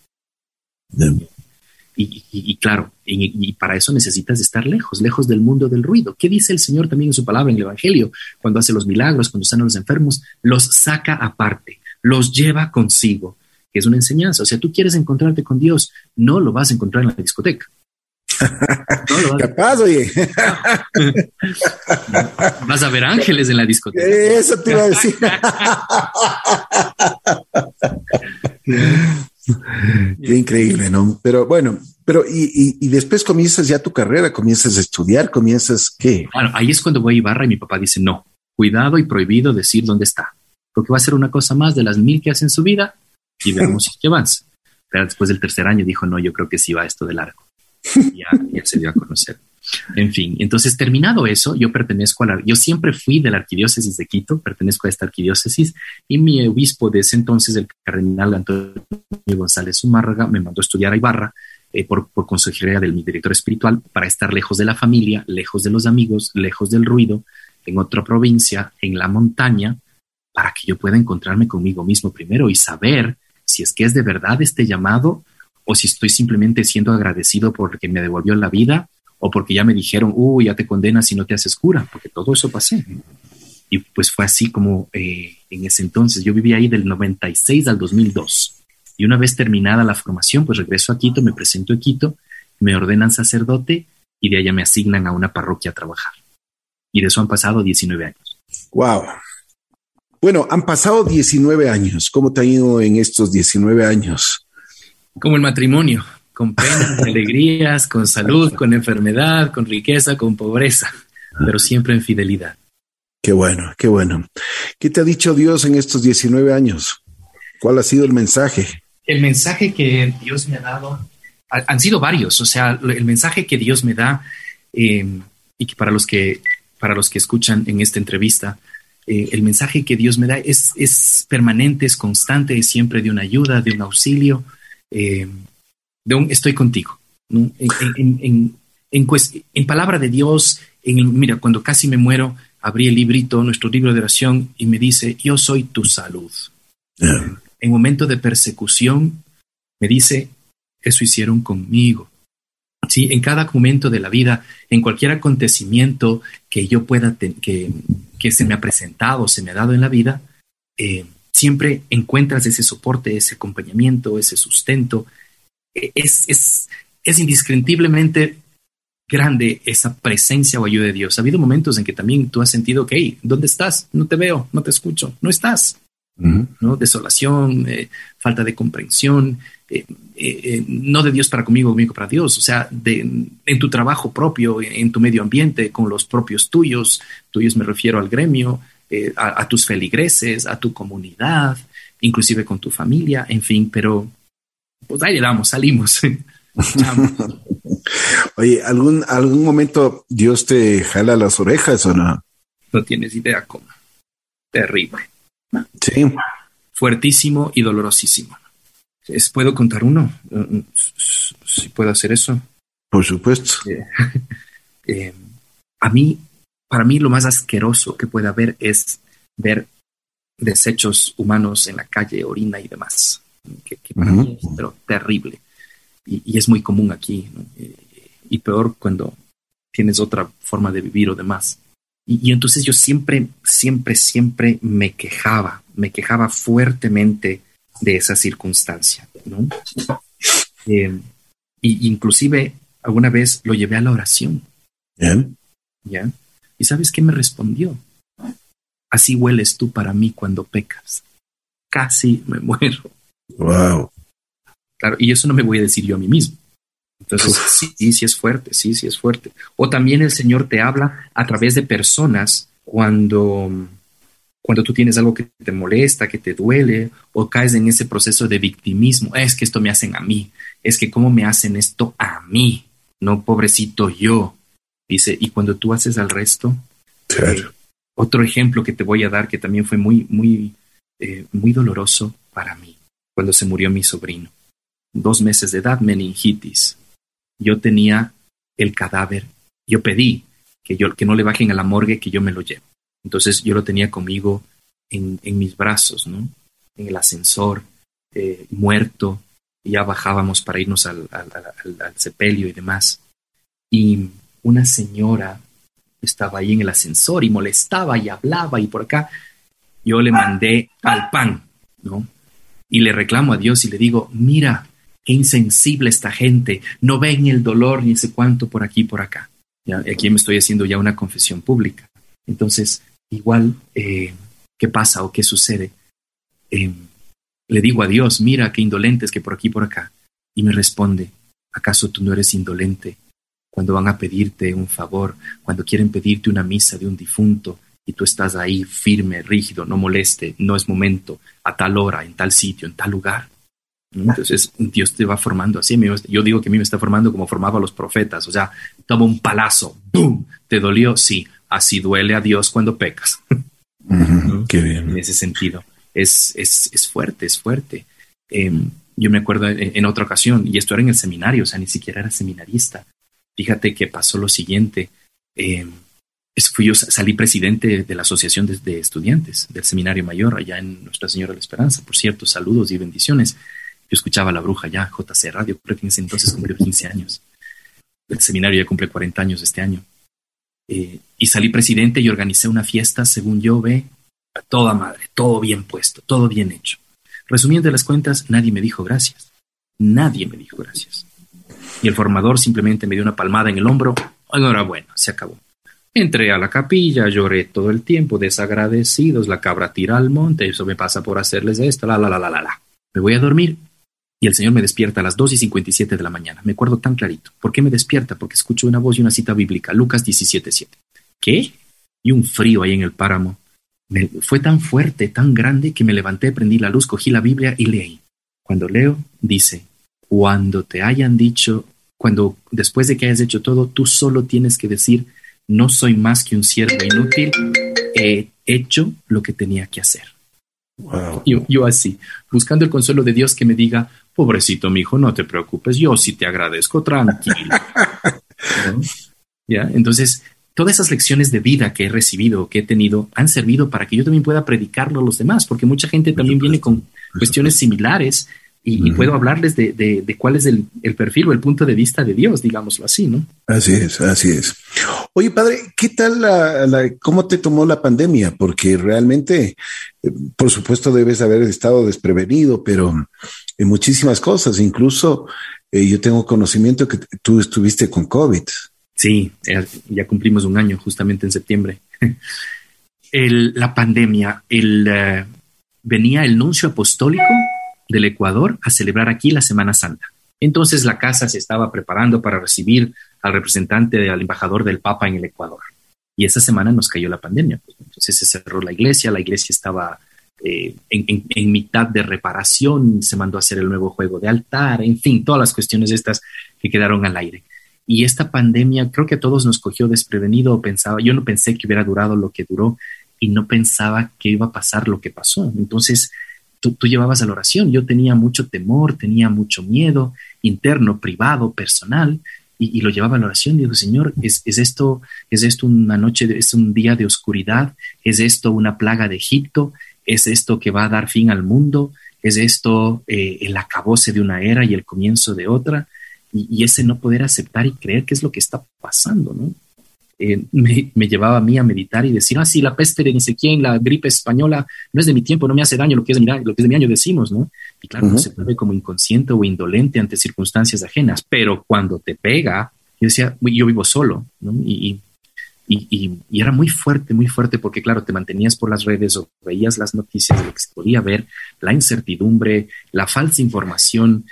Y, claro, y, para eso necesitas estar lejos, lejos del mundo del ruido. ¿Qué dice el Señor también en su palabra en el Evangelio? Cuando hace los milagros, cuando sana a los enfermos, los saca aparte, los lleva consigo, que es una enseñanza. O sea, tú quieres encontrarte con Dios, no lo vas a encontrar en la discoteca. No Capaz, oye. Vas a ver ángeles en la discoteca. Eso te iba a decir. Qué increíble, ¿no? Pero bueno, pero y, y, después comienzas ya tu carrera, comienzas a estudiar, comienzas qué? Bueno, ahí es cuando voy a Ibarra y mi papá dice, no, cuidado y prohibido decir dónde está, porque va a ser una cosa más de las mil que hace en su vida y veamos si avanza. Pero después del tercer año dijo, no, yo creo que sí va esto de largo. ya, ya se dio a conocer. En fin, entonces terminado eso, yo pertenezco a la, yo siempre fui de la arquidiócesis de Quito, pertenezco a esta arquidiócesis y mi obispo de ese entonces, el cardenal Antonio González Zumárraga, me mandó a estudiar a Ibarra eh, por, por consejería del mi director espiritual para estar lejos de la familia, lejos de los amigos, lejos del ruido, en otra provincia, en la montaña, para que yo pueda encontrarme conmigo mismo primero y saber si es que es de verdad este llamado o si estoy simplemente siendo agradecido porque me devolvió la vida o porque ya me dijeron, uy, ya te condenas si no te haces cura, porque todo eso pasé. Y pues fue así como eh, en ese entonces, yo viví ahí del 96 al 2002. Y una vez terminada la formación, pues regreso a Quito, me presento a Quito, me ordenan sacerdote y de allá me asignan a una parroquia a trabajar. Y de eso han pasado 19 años. Wow. Bueno, han pasado 19 años. ¿Cómo te ha ido en estos 19 años? Como el matrimonio, con penas, alegrías, con salud, con enfermedad, con riqueza, con pobreza, pero siempre en fidelidad. Qué bueno, qué bueno. ¿Qué te ha dicho Dios en estos 19 años? ¿Cuál ha sido el mensaje? El mensaje que Dios me ha dado, han sido varios, o sea, el mensaje que Dios me da eh, y que para los que para los que escuchan en esta entrevista, eh, el mensaje que Dios me da es, es permanente, es constante, es siempre de una ayuda, de un auxilio, eh, de un estoy contigo. En, en, palabra de Dios, en, mira, cuando casi me muero, abrí el librito, nuestro libro de oración, y me dice, yo soy tu salud. En momento de persecución, me dice, eso hicieron conmigo. Sí, en cada momento de la vida, en cualquier acontecimiento que yo pueda, que, que se me ha presentado, se me ha dado en la vida, eh, siempre encuentras ese soporte, ese acompañamiento, ese sustento. E, es, es, es grande esa presencia o ayuda de Dios. Ha habido momentos en que también tú has sentido que, ¿dónde estás? No te veo, no te escucho, no estás. ¿no? Desolación, eh, falta de comprensión, eh, eh, no de Dios para conmigo, conmigo para Dios, o sea, de, en tu trabajo propio, en tu medio ambiente, con los propios tuyos, tuyos me refiero al gremio, a, tus feligreses, a tu comunidad, inclusive con tu familia, en fin, pero pues ahí le damos, salimos. Oye, ¿algún, ¿algún momento Dios te jala las orejas o no? No tienes idea cómo. Terrible. Sí. Fuertísimo y dolorosísimo. ¿Puedo contar uno? Si puedo hacer eso. Por supuesto. Eh, eh, a mí, para mí, lo más asqueroso que puede haber es ver desechos humanos en la calle, orina y demás. Que, para mí es pero terrible. Y, es muy común aquí. Y, peor cuando tienes otra forma de vivir o demás. Y, entonces yo siempre, siempre, siempre me quejaba, me quejaba fuertemente de esa circunstancia, ¿no? Eh, y inclusive alguna vez lo llevé a la oración. ¿Ya? ¿Y sabes qué me respondió? Así hueles tú para mí cuando pecas. Casi me muero. Wow. Claro, y eso no me voy a decir yo a mí mismo. Entonces, sí, sí es fuerte, sí, sí es fuerte. O también el Señor te habla a través de personas cuando, cuando tú tienes algo que te molesta, que te duele, o caes en ese proceso de victimismo. Es que esto me hacen a mí, es que cómo me hacen esto a mí, no pobrecito yo. Dice, y cuando tú haces al resto, claro. Eh, otro ejemplo que te voy a dar que también fue muy, muy, eh, muy doloroso para mí, cuando se murió mi sobrino. Dos meses de edad, meningitis yo tenía el cadáver, yo pedí que, yo, que no le bajen a la morgue, que yo me lo llevo. Entonces yo lo tenía conmigo en, mis brazos, ¿no? En el ascensor, eh, muerto, ya bajábamos para irnos al, sepelio y demás. Y una señora estaba ahí en el ascensor y molestaba y hablaba y por acá. Yo le mandé al pan, ¿no? Y le reclamo a Dios y le digo, mira, Qué insensible esta gente, no ven el dolor ni sé cuánto por aquí por acá. ¿Ya? Aquí me estoy haciendo ya una confesión pública. Entonces, igual, eh, ¿qué pasa o qué sucede? Eh, le digo a Dios, mira qué indolentes que por aquí por acá. Y me responde, ¿acaso tú no eres indolente cuando van a pedirte un favor, cuando quieren pedirte una misa de un difunto y tú estás ahí firme, rígido, no moleste, no es momento, a tal hora, en tal sitio, en tal lugar? Entonces Dios te va formando así. Yo digo que a mí me está formando como formaba a los profetas. O sea, toma un palazo, ¡boom! ¿Te dolió? Sí, así duele a Dios cuando pecas. Qué bien. En ese sentido, es, es, es fuerte, es fuerte. Em, yo me acuerdo en, otra ocasión, y esto era en el seminario, o sea, ni siquiera era seminarista. Fíjate que pasó lo siguiente. Eh, fui yo, salí presidente de la Asociación de, de Estudiantes del Seminario Mayor allá en Nuestra Señora de la Esperanza. Por cierto, saludos y bendiciones. Yo escuchaba a la bruja ya, JC Radio, creo que en ese entonces cumplió 15 años. El seminario ya cumple 40 años este año. Eh, y salí presidente y organicé una fiesta, según yo ve, a toda madre, todo bien puesto, todo bien hecho. Resumiendo las cuentas, nadie me dijo gracias. Nadie me dijo gracias. Y el formador simplemente me dio una palmada en el hombro. Enhorabuena, se acabó. Entré a la capilla, lloré todo el tiempo, desagradecidos, la cabra tira al monte, eso me pasa por hacerles esto, la, la, la, la, la, la. Me voy a dormir y el Señor me despierta a las 2 y 57 de la mañana. Me acuerdo tan clarito. ¿Por qué me despierta? Porque escucho una voz y una cita bíblica, Lucas 17.7. ¿Qué? Y un frío ahí en el páramo. Me, fue tan fuerte, tan grande, que me levanté, prendí la luz, cogí la Biblia y leí. Cuando leo, dice, cuando te hayan dicho, cuando después de que hayas hecho todo, tú solo tienes que decir, no soy más que un siervo inútil, he hecho lo que tenía que hacer. Yo, yo, así, buscando el consuelo de Dios que me diga, pobrecito mi hijo, no te preocupes, yo sí te agradezco, tranquilo. ¿Ya? Entonces, todas esas lecciones de vida que he recibido, que he tenido, han servido para que yo también pueda predicarlo a los demás, porque mucha gente también viene con cuestiones similares y, puedo hablarles de, de, cuál es el, el, perfil o el punto de vista de Dios, digámoslo así, ¿no? Así es, así es. Oye, padre, ¿qué tal la, cómo te tomó la pandemia? Porque realmente, eh, por supuesto, debes haber estado desprevenido, pero muchísimas cosas, incluso eh, yo tengo conocimiento que tú estuviste con COVID. Sí, eh, ya cumplimos un año justamente en septiembre. la pandemia, el, venía el nuncio apostólico del Ecuador a celebrar aquí la Semana Santa. Entonces la casa se estaba preparando para recibir al representante, al embajador del Papa en el Ecuador. Y esa semana nos cayó la pandemia. Pues, entonces se cerró la iglesia, la iglesia estaba eh, en, mitad de reparación, se mandó a hacer el nuevo juego de altar, en fin, todas las cuestiones estas que quedaron al aire. Y esta pandemia creo que a todos nos cogió desprevenido, pensaba, yo no pensé que hubiera durado lo que duró y no pensaba que iba a pasar lo que pasó. Entonces, tú, llevabas a la oración. Yo tenía mucho temor, tenía mucho miedo interno, privado, personal, y, lo llevaba a la oración. Digo, Señor, ¿es, esto, ¿es esto una noche, es un día de oscuridad? ¿Es esto una plaga de Egipto? ¿Es esto que va a dar fin al mundo? ¿Es esto eh, el acabose de una era y el comienzo de otra? Y, y, ese no poder aceptar y creer qué es lo que está pasando, ¿no? Eh, me, llevaba a mí a meditar y decir, ah, sí, la peste de ni sé quién, la gripe española, no es de mi tiempo, no me hace daño, lo que es de mi, lo que es de mi año decimos, ¿no? Y claro, no se puede como inconsciente o indolente ante circunstancias ajenas, pero cuando te pega, yo decía, yo vivo solo, ¿no? Y, y, y, era muy fuerte, muy fuerte, porque claro, te mantenías por las redes o veías las noticias lo que se podía ver, la incertidumbre, la falsa información,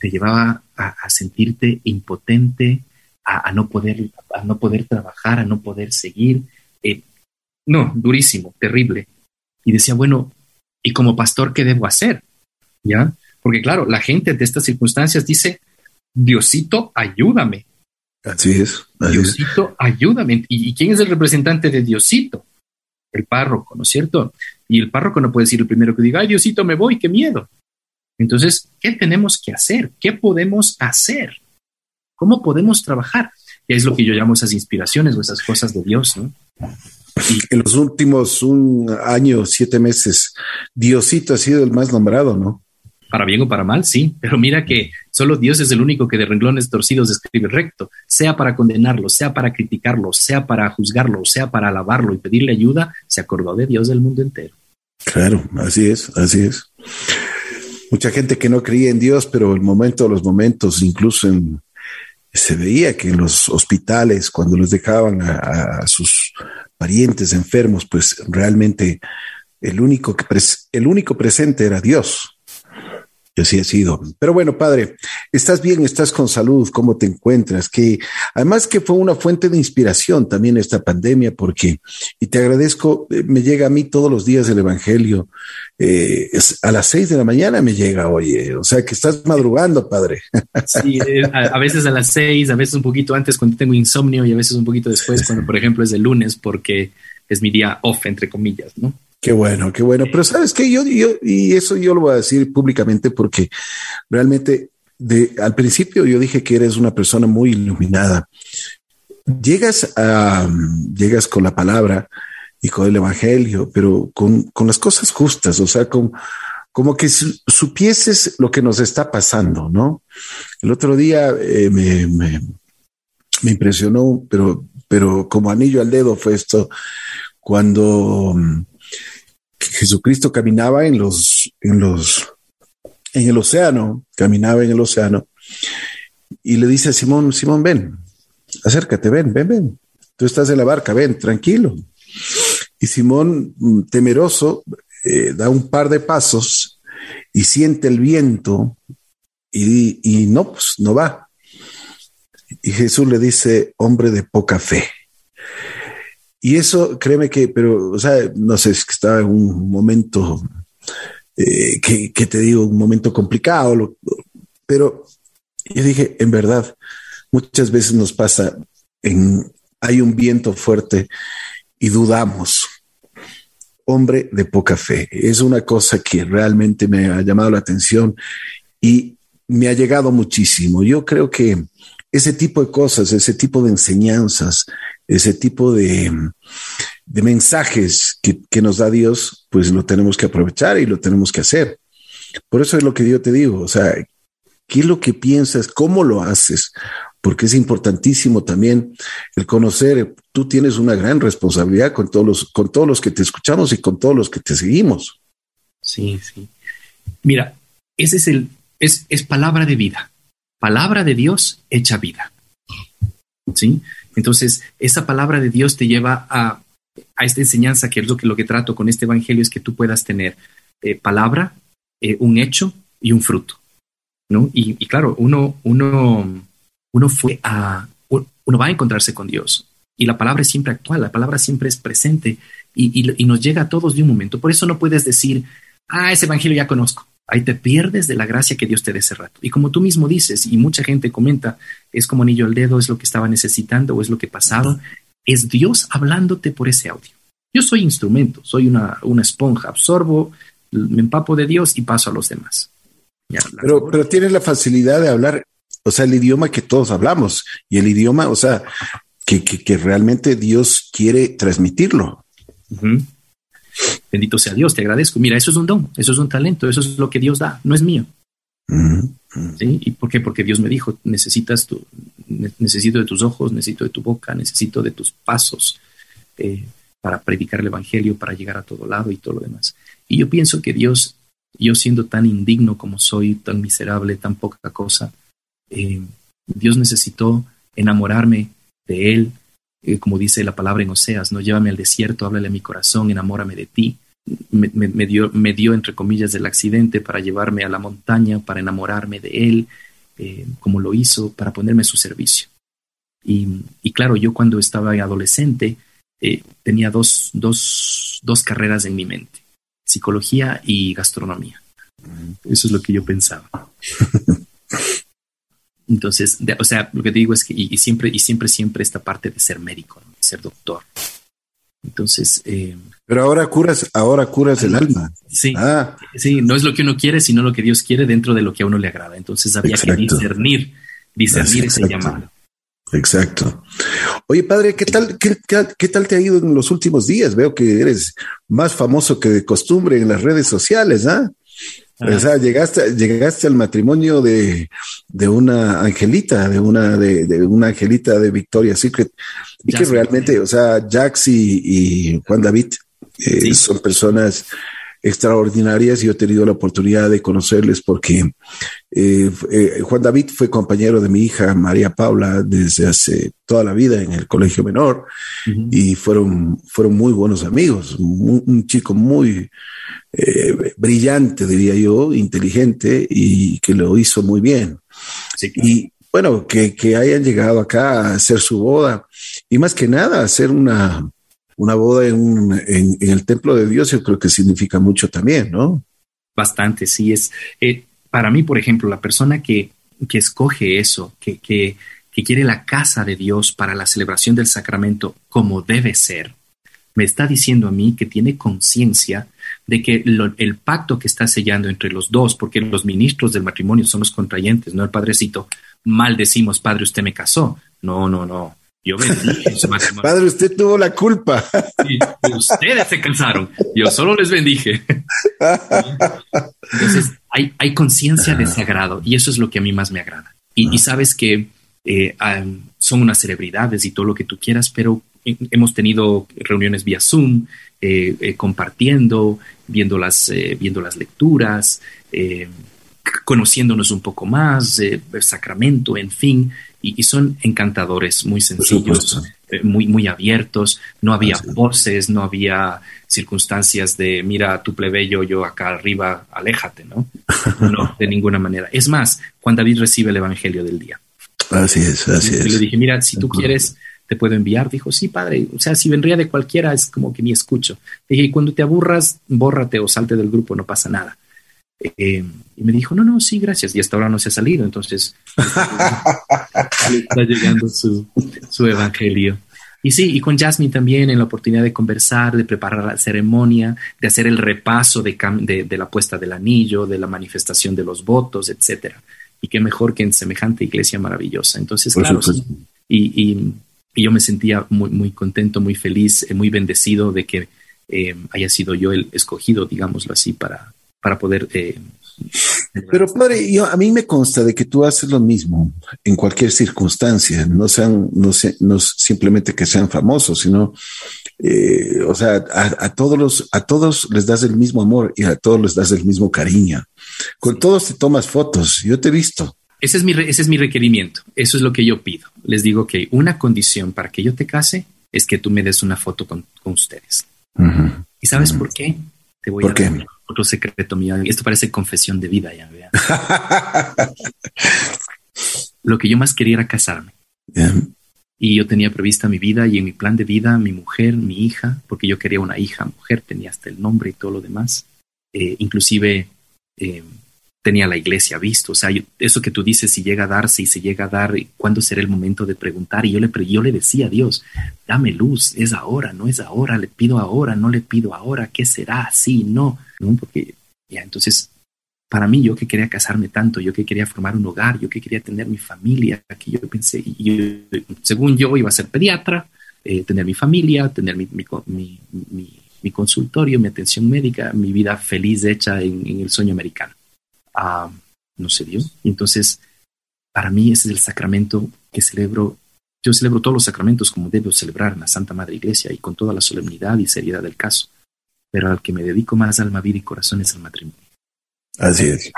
te llevaba a, a sentirte impotente, a, no, poder, a no poder trabajar, a no poder seguir. Eh, no, durísimo, terrible. Y decía, bueno, ¿y como pastor qué debo hacer? ¿Ya? Porque claro, la gente de estas circunstancias dice, Diosito, ayúdame. Así es. Diosito, ayúdame. ¿Y, quién es el representante de Diosito? El párroco, ¿no es cierto? Y el párroco no puede decir el primero que diga, ay Diosito, me voy, qué miedo. Entonces, ¿qué tenemos que hacer? ¿Qué podemos hacer? ¿Cómo podemos trabajar? es lo que yo llamo esas inspiraciones o esas cosas de Dios, ¿no? Y en los últimos un año, siete meses, Diosito ha sido el más nombrado, ¿no? Para bien o para mal, sí, pero mira que solo Dios es el único que de renglones torcidos escribe recto, sea para condenarlo, sea para criticarlo, sea para juzgarlo, sea para alabarlo y pedirle ayuda, se acordó de Dios del mundo entero. Claro, así es, así es. Mucha gente que no creía en Dios, pero el momento de los momentos, incluso en, se veía que en los hospitales, cuando les dejaban a, sus parientes enfermos, pues realmente el único, que el único presente era Dios. Y así ha sido. Pero bueno, padre, estás bien, estás con salud, ¿cómo te encuentras? Que además que fue una fuente de inspiración también esta pandemia, porque, y te agradezco, eh, me llega a mí todos los días el Evangelio, eh, a las seis de la mañana me llega, oye, o sea que estás madrugando, padre. Sí, eh, a, veces a las seis, a veces un poquito antes cuando tengo insomnio y a veces un poquito después cuando, por ejemplo, es el lunes porque es mi día off, entre comillas, ¿no? Qué bueno, qué bueno. Pero sabes que yo, yo, y eso yo lo voy a decir públicamente porque realmente de, al principio yo dije que eres una persona muy iluminada. Llegas a, llegas con la palabra y con el evangelio, pero con, con las cosas justas, o sea, con, como que supieses lo que nos está pasando, ¿no? El otro día eh, me, me, me, impresionó, pero, pero como anillo al dedo fue esto, cuando Jesucristo caminaba en los, en los, en el océano, caminaba en el océano y le dice a Simón, Simón, ven, acércate, ven, ven, ven. tú estás en la barca, ven, tranquilo. Y Simón, mm, temeroso, eh, da un par de pasos y siente el viento y, y no, pues no va. Y Jesús le dice, hombre de poca fe. Y eso, créeme que, pero, o sea, no sé, es que estaba en un momento, eh, que, te digo, un momento complicado, pero yo dije, en verdad, muchas veces nos pasa, en, hay un viento fuerte y dudamos. Hombre de poca fe. Es una cosa que realmente me ha llamado la atención y me ha llegado muchísimo. Yo creo que ese tipo de cosas, ese tipo de enseñanzas, ese tipo de, de mensajes que, que, nos da Dios, pues lo tenemos que aprovechar y lo tenemos que hacer. Por eso es lo que yo te digo, o sea, ¿qué es lo que piensas? ¿Cómo lo haces? Porque es importantísimo también el conocer, tú tienes una gran responsabilidad con todos los, con todos los que te escuchamos y con todos los que te seguimos. Sí, sí. Mira, ese es el, es, es palabra de vida. Palabra de Dios hecha vida. ¿Sí? Entonces, esa palabra de Dios te lleva a, esta enseñanza, que es lo que, lo que trato con este evangelio, es que tú puedas tener eh, palabra, eh, un hecho y un fruto. ¿no? Y, claro, uno, uno, uno fue a, uno va a encontrarse con Dios. Y la palabra es siempre actual, la palabra siempre es presente y, y nos llega a todos de un momento. Por eso no puedes decir, ah, ese evangelio ya conozco. Ahí te pierdes de la gracia que Dios te dé ese rato. Y como tú mismo dices, y mucha gente comenta, es como anillo al dedo, es lo que estaba necesitando o es lo que pasaba, es Dios hablándote por ese audio. Yo soy instrumento, soy una, una esponja, absorbo, me empapo de Dios y paso a los demás. pero, pero tienes la facilidad de hablar, o sea, el idioma que todos hablamos y el idioma, o sea, que, que, realmente Dios quiere transmitirlo. Bendito sea Dios, te agradezco. Mira, eso es un don, eso es un talento, eso es lo que Dios da, no es mío. ¿Sí? ¿Y por qué? Porque Dios me dijo, necesitas tu, necesito de tus ojos, necesito de tu boca, necesito de tus pasos eh, para predicar el Evangelio, para llegar a todo lado y todo lo demás. Y yo pienso que Dios, yo siendo tan indigno como soy, tan miserable, tan poca cosa, eh, Dios necesitó enamorarme de Él, eh, como dice la palabra en Oseas, no llévame al desierto, háblale a mi corazón, enamórame de ti. Me, dio, me dio, entre comillas, del accidente para llevarme a la montaña, para enamorarme de él, eh, como lo hizo, para ponerme a su servicio. Y, claro, yo cuando estaba adolescente eh, tenía dos, dos, dos carreras en mi mente, psicología y gastronomía. Eso es lo que yo pensaba. Entonces, o sea, lo que te digo es que, y, siempre, y siempre, siempre esta parte de ser médico, de ser doctor. Entonces. Eh, Pero ahora curas, ahora curas el alma. Sí, ah. sí, no es lo que uno quiere, sino lo que Dios quiere dentro de lo que a uno le agrada. Entonces había que discernir, discernir ese llamado. Exacto. Oye, padre, ¿qué tal, qué, qué, tal te ha ido en los últimos días? Veo que eres más famoso que de costumbre en las redes sociales, ¿ah? O sea, llegaste, llegaste al matrimonio de, de una angelita, de una, de, una angelita de Victoria's Secret. Y que realmente, o sea, Jax y, Juan David eh, son personas extraordinarias y he tenido la oportunidad de conocerles porque eh, eh, Juan David fue compañero de mi hija María Paula desde hace toda la vida en el colegio menor y fueron, fueron muy buenos amigos, un chico muy, eh, brillante, diría yo, inteligente y que lo hizo muy bien. Y bueno, que, hayan llegado acá a hacer su boda y más que nada hacer una, una boda en, el templo de Dios, yo creo que significa mucho también, ¿no? Bastante, sí. Es eh, para mí, por ejemplo, la persona que, que escoge eso, que, que, que quiere la casa de Dios para la celebración del sacramento como debe ser, me está diciendo a mí que tiene conciencia de que el pacto que está sellando entre los dos, porque los ministros del matrimonio son los contrayentes, no el padrecito, mal decimos, padre, usted me casó. No, no, no. Yo bendije ese matrimonio. Padre, usted tuvo la culpa. ustedes se cansaron. Yo solo les bendije. Entonces, hay, hay conciencia de sagrado y eso es lo que a mí más me agrada. Y, sabes que eh, son unas celebridades y todo lo que tú quieras, pero hemos tenido reuniones vía Zoom, eh, eh, compartiendo, viendo las, eh, viendo las lecturas, conociéndonos un poco más, el sacramento, en fin, y, son encantadores, muy sencillos. eh, muy, muy abiertos, no había voces, no había circunstancias de, mira, tu plebeyo, yo acá arriba, aléjate, ¿no? No, de ninguna manera. Es más, cuando David recibe el Evangelio del día. Así es, así es. Le dije, mira, si tú quieres, te puedo enviar. Dijo, sí, padre. O sea, si vendría de cualquiera, es como que ni escucho. Dije, y cuando te aburras, bórrate o salte del grupo, no pasa nada. Eh, y me dijo, no, no, sí, gracias. Y hasta ahora no se ha salido. Entonces, está llegando su, su evangelio. Y sí, y con Jasmine también en la oportunidad de conversar, de preparar la ceremonia, de hacer el repaso de, de, la puesta del anillo, de la manifestación de los votos, etcétera. Y qué mejor que en semejante iglesia maravillosa. Entonces, claro, y, y, yo me sentía muy, muy contento, muy feliz, eh, muy bendecido de que eh, haya sido yo el escogido, digámoslo así, para, para poder eh, pero padre, yo, a mí me consta de que tú haces lo mismo en cualquier circunstancia, no sean, no, sé, no simplemente que sean famosos, sino, eh, o sea, a, todos los, a todos les das el mismo amor y a todos les das el mismo cariño. Con todos te tomas fotos, yo te he visto. Ese es mi, ese es mi requerimiento, eso es lo que yo pido. Les digo que una condición para que yo te case es que tú me des una foto con, ustedes. ¿Y sabes por qué? Te voy ¿Por a qué? Otro secreto mío. Esto parece confesión de vida, ya vean. Lo que yo más quería era casarme. Y yo tenía prevista mi vida y en mi plan de vida mi mujer, mi hija, porque yo quería una hija mujer, tenía hasta el nombre y todo lo demás. Eh, inclusive eh, tenía la iglesia visto. O sea, eso que tú dices, si llega a darse y se llega a dar, ¿cuándo será el momento de preguntar? Y yo le, yo le decía a Dios, dame luz, es ahora, no es ahora, le pido ahora, no le pido ahora, ¿qué será? Sí, no, ¿no? Porque ya, entonces, para mí, yo que quería casarme tanto, yo que quería formar un hogar, yo que quería tener mi familia, que yo pensé, según yo iba a ser pediatra, eh, tener mi familia, tener mi, mi, consultorio, mi atención médica, mi vida feliz hecha en el sueño americano no se dio. entonces, para mí ese es el sacramento que celebro. Yo celebro todos los sacramentos como debo celebrar en la Santa Madre Iglesia y con toda la solemnidad y seriedad del caso. Pero al que me dedico más alma, vida y corazón es el matrimonio. Así es.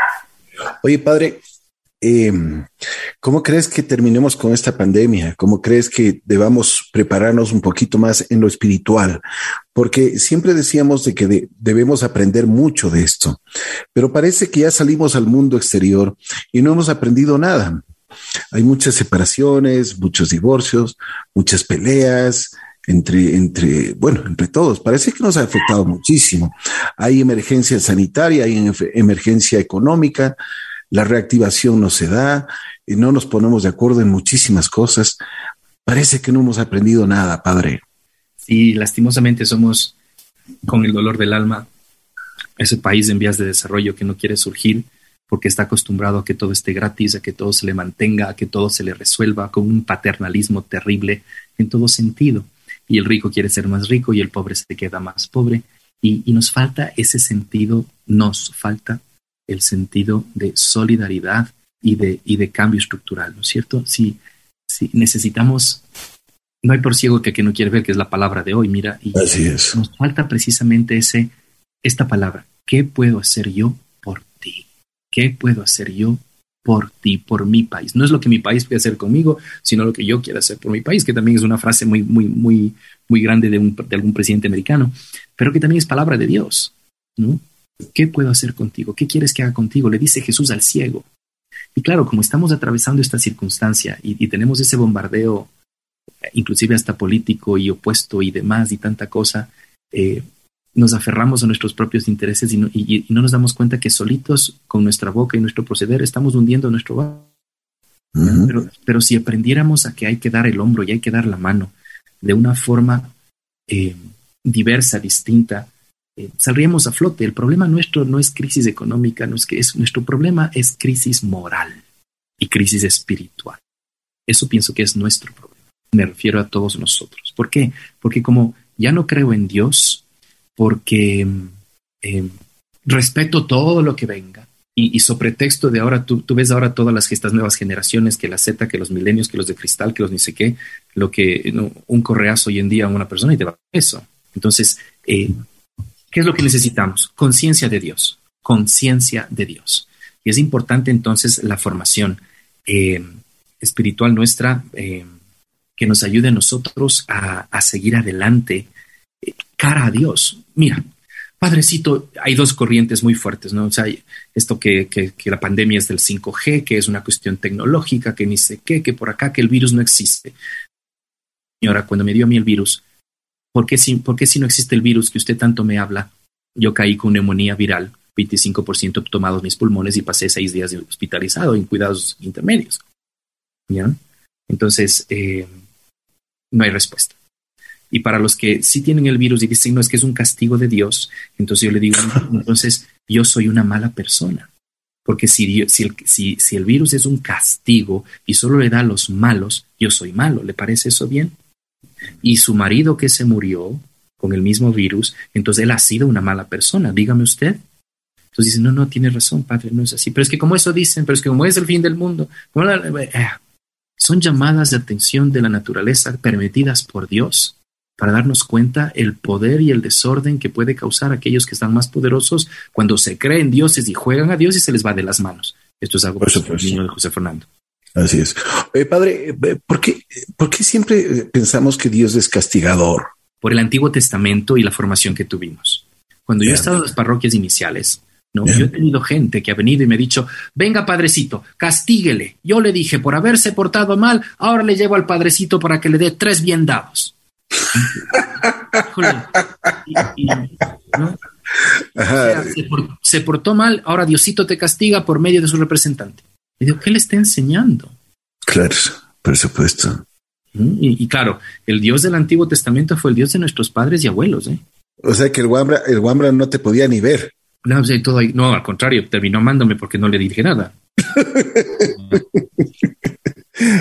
Oye, padre, Em, ¿Cómo crees que terminemos con esta pandemia? ¿Cómo crees que debamos prepararnos un poquito más en lo espiritual? Porque siempre decíamos de que debemos aprender mucho de esto, pero parece que ya salimos al mundo exterior y no hemos aprendido nada. Hay muchas separaciones, muchos divorcios, muchas peleas, entre, entre, bueno, entre todos. Parece que nos ha afectado muchísimo. Hay emergencia sanitaria, hay emergencia económica, la reactivación no se da, y no nos ponemos de acuerdo en muchísimas cosas. Parece que no hemos aprendido nada, padre. Sí, lastimosamente somos, con el dolor del alma, ese país en vías de desarrollo que no quiere surgir porque está acostumbrado a que todo esté gratis, a que todo se le mantenga, a que todo se le resuelva con un paternalismo terrible en todo sentido. Y el rico quiere ser más rico y el pobre se queda más pobre. Y, y nos falta ese sentido, nos falta el sentido de solidaridad y de, y de cambio estructural, ¿no es cierto? Si, si necesitamos, no hay por ciego que, que no quiere ver, que es la palabra de hoy, mira, y Así es. nos falta precisamente ese, esta palabra, ¿qué puedo hacer yo por ti? ¿Qué puedo hacer yo por ti, por mi país? No es lo que mi país puede hacer conmigo, sino lo que yo quiero hacer por mi país, que también es una frase muy, muy, muy, muy grande de, un, de algún presidente americano, pero que también es palabra de Dios, ¿no? ¿Qué puedo hacer contigo? ¿Qué quieres que haga contigo? Le dice Jesús al ciego. Y claro, como estamos atravesando esta circunstancia y, tenemos ese bombardeo, inclusive hasta político y opuesto y demás y tanta cosa, eh, nos aferramos a nuestros propios intereses y no, nos damos cuenta que solitos con nuestra boca y nuestro proceder estamos hundiendo nuestro barco. pero, si aprendiéramos a que hay que dar el hombro y hay que dar la mano de una forma eh, diversa, distinta, eh, saldríamos a flote. El problema nuestro no es crisis económica, no es que es, nuestro problema es crisis moral y crisis espiritual. Eso pienso que es nuestro problema. Me refiero a todos nosotros. ¿Por qué? Porque como ya no creo en Dios, porque em, respeto todo lo que venga, y, y, sobre texto de ahora, tú, tú, ves ahora todas las estas nuevas generaciones, que la Z, que los milenios, que los de cristal, que los ni sé qué, lo que un correazo hoy en día a una persona y te va eso. Entonces, eh, ¿Qué es lo que necesitamos? Conciencia de Dios, conciencia de Dios. Y es importante entonces la formación eh, espiritual nuestra, eh, que nos ayude a nosotros a, seguir adelante eh, cara a Dios. Mira, Padrecito, hay dos corrientes muy fuertes, ¿no? O sea, esto que, que, la pandemia es del 5G, que es una cuestión tecnológica, que ni sé qué, que por acá, que el virus no existe. Señora, cuando me dio a mí el virus, ¿por qué si, por qué si no existe el virus que usted tanto me habla? Yo caí con neumonía viral, 25% tomados mis pulmones y pasé seis días hospitalizado en cuidados intermedios. ¿Ya? Entonces, eh, no hay respuesta. Y para los que sí tienen el virus y dicen, no, es que es un castigo de Dios, entonces yo le digo, entonces yo soy una mala persona. Porque si, si, el, si, si el virus es un castigo y solo le da a los malos, yo soy malo. ¿Le parece eso bien? Y su marido que se murió con el mismo virus, entonces él ha sido una mala persona, dígame usted. Entonces dice, no, no, tiene razón, padre, no es así. Pero es que como eso dicen, pero es que como es el fin del mundo, eh, son llamadas de atención de la naturaleza permitidas por Dios para darnos cuenta el poder y el desorden que puede causar aquellos que están más poderosos cuando se creen dioses y juegan a Dios y se les va de las manos. Esto es algo por el niño de José Fernando. Así es. padre, ¿por qué, ¿por qué siempre pensamos que Dios es castigador? Por el Antiguo Testamento y la formación que tuvimos. Cuando yo he estado en las parroquias iniciales, ¿no? Yo he tenido gente que ha venido y me ha dicho, venga padrecito, castíguele. Yo le dije, por haberse portado mal, ahora le llevo al padrecito para que le dé tres bien dados se, portó mal, ahora Diosito te castiga por medio de su representante. Y digo, ¿qué le está enseñando? Claro, por supuesto. Y, claro, el Dios del Antiguo Testamento fue el Dios de nuestros padres y abuelos. ¿eh? O sea que el Wambra, el Wambra no te podía ni ver. No, todo no, al contrario, terminó amándome porque no le dije nada.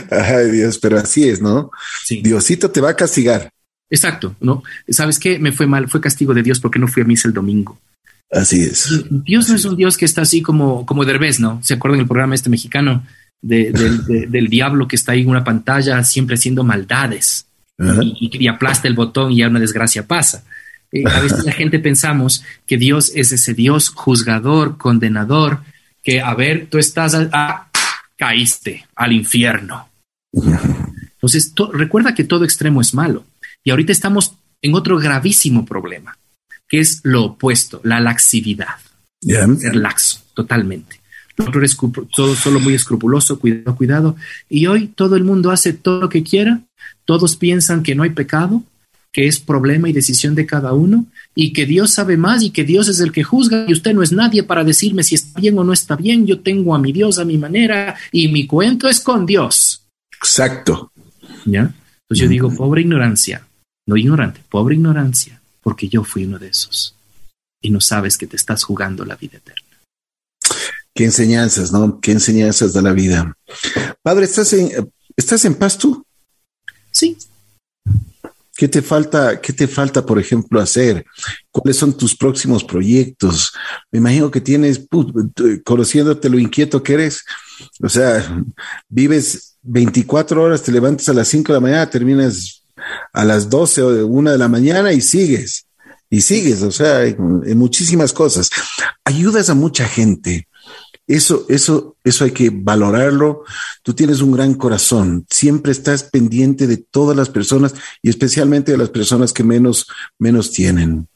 Ay, Dios, pero así es, ¿no? Diosito te va a castigar. Exacto, ¿no? ¿Sabes qué? Me fue mal, fue castigo de Dios porque no fui a misa el domingo. Así es. Dios no es un Dios que está así como, como Derbez, ¿no? ¿Se acuerdan el programa este mexicano del diablo que está ahí en una pantalla siempre haciendo maldades y, aplasta el botón y ya una desgracia pasa? Eh, a veces la gente pensamos que Dios es ese Dios juzgador, condenador, que a ver, tú estás, a, caíste al infierno. Entonces, recuerda que todo extremo es malo. Y ahorita estamos en otro gravísimo problema, que es lo opuesto, la laxividad. Ser laxo, totalmente. otro es todo solo muy escrupuloso, cuidado, cuidado. Y hoy todo el mundo hace todo lo que quiera, todos piensan que no hay pecado, que es problema y decisión de cada uno, y que Dios sabe más y que Dios es el que juzga, y usted no es nadie para decirme si está bien o no está bien, yo tengo a mi Dios a mi manera, y mi cuento es con Dios. Exacto. ¿Ya? Entonces yo digo, pobre ignorancia, no ignorante, pobre ignorancia, porque yo fui uno de esos. Y no sabes que te estás jugando la vida eterna. Qué enseñanzas, ¿no? Qué enseñanzas de la vida. Padre, ¿estás en, ¿estás en paz tú? Sí. ¿Qué te falta, qué te falta, por ejemplo, hacer? ¿Cuáles son tus próximos proyectos? Me imagino que tienes, conociéndote lo inquieto que eres, o sea, vives 24 horas, te levantas a las 5 de la mañana, terminas a las 12 o 1 de la mañana y sigues, y sigues, o sea, muchísimas cosas. Ayudas a mucha gente. Eso, eso, eso hay que valorarlo. Tú tienes un gran corazón. Siempre estás pendiente de todas las personas y especialmente de las personas que menos, menos tienen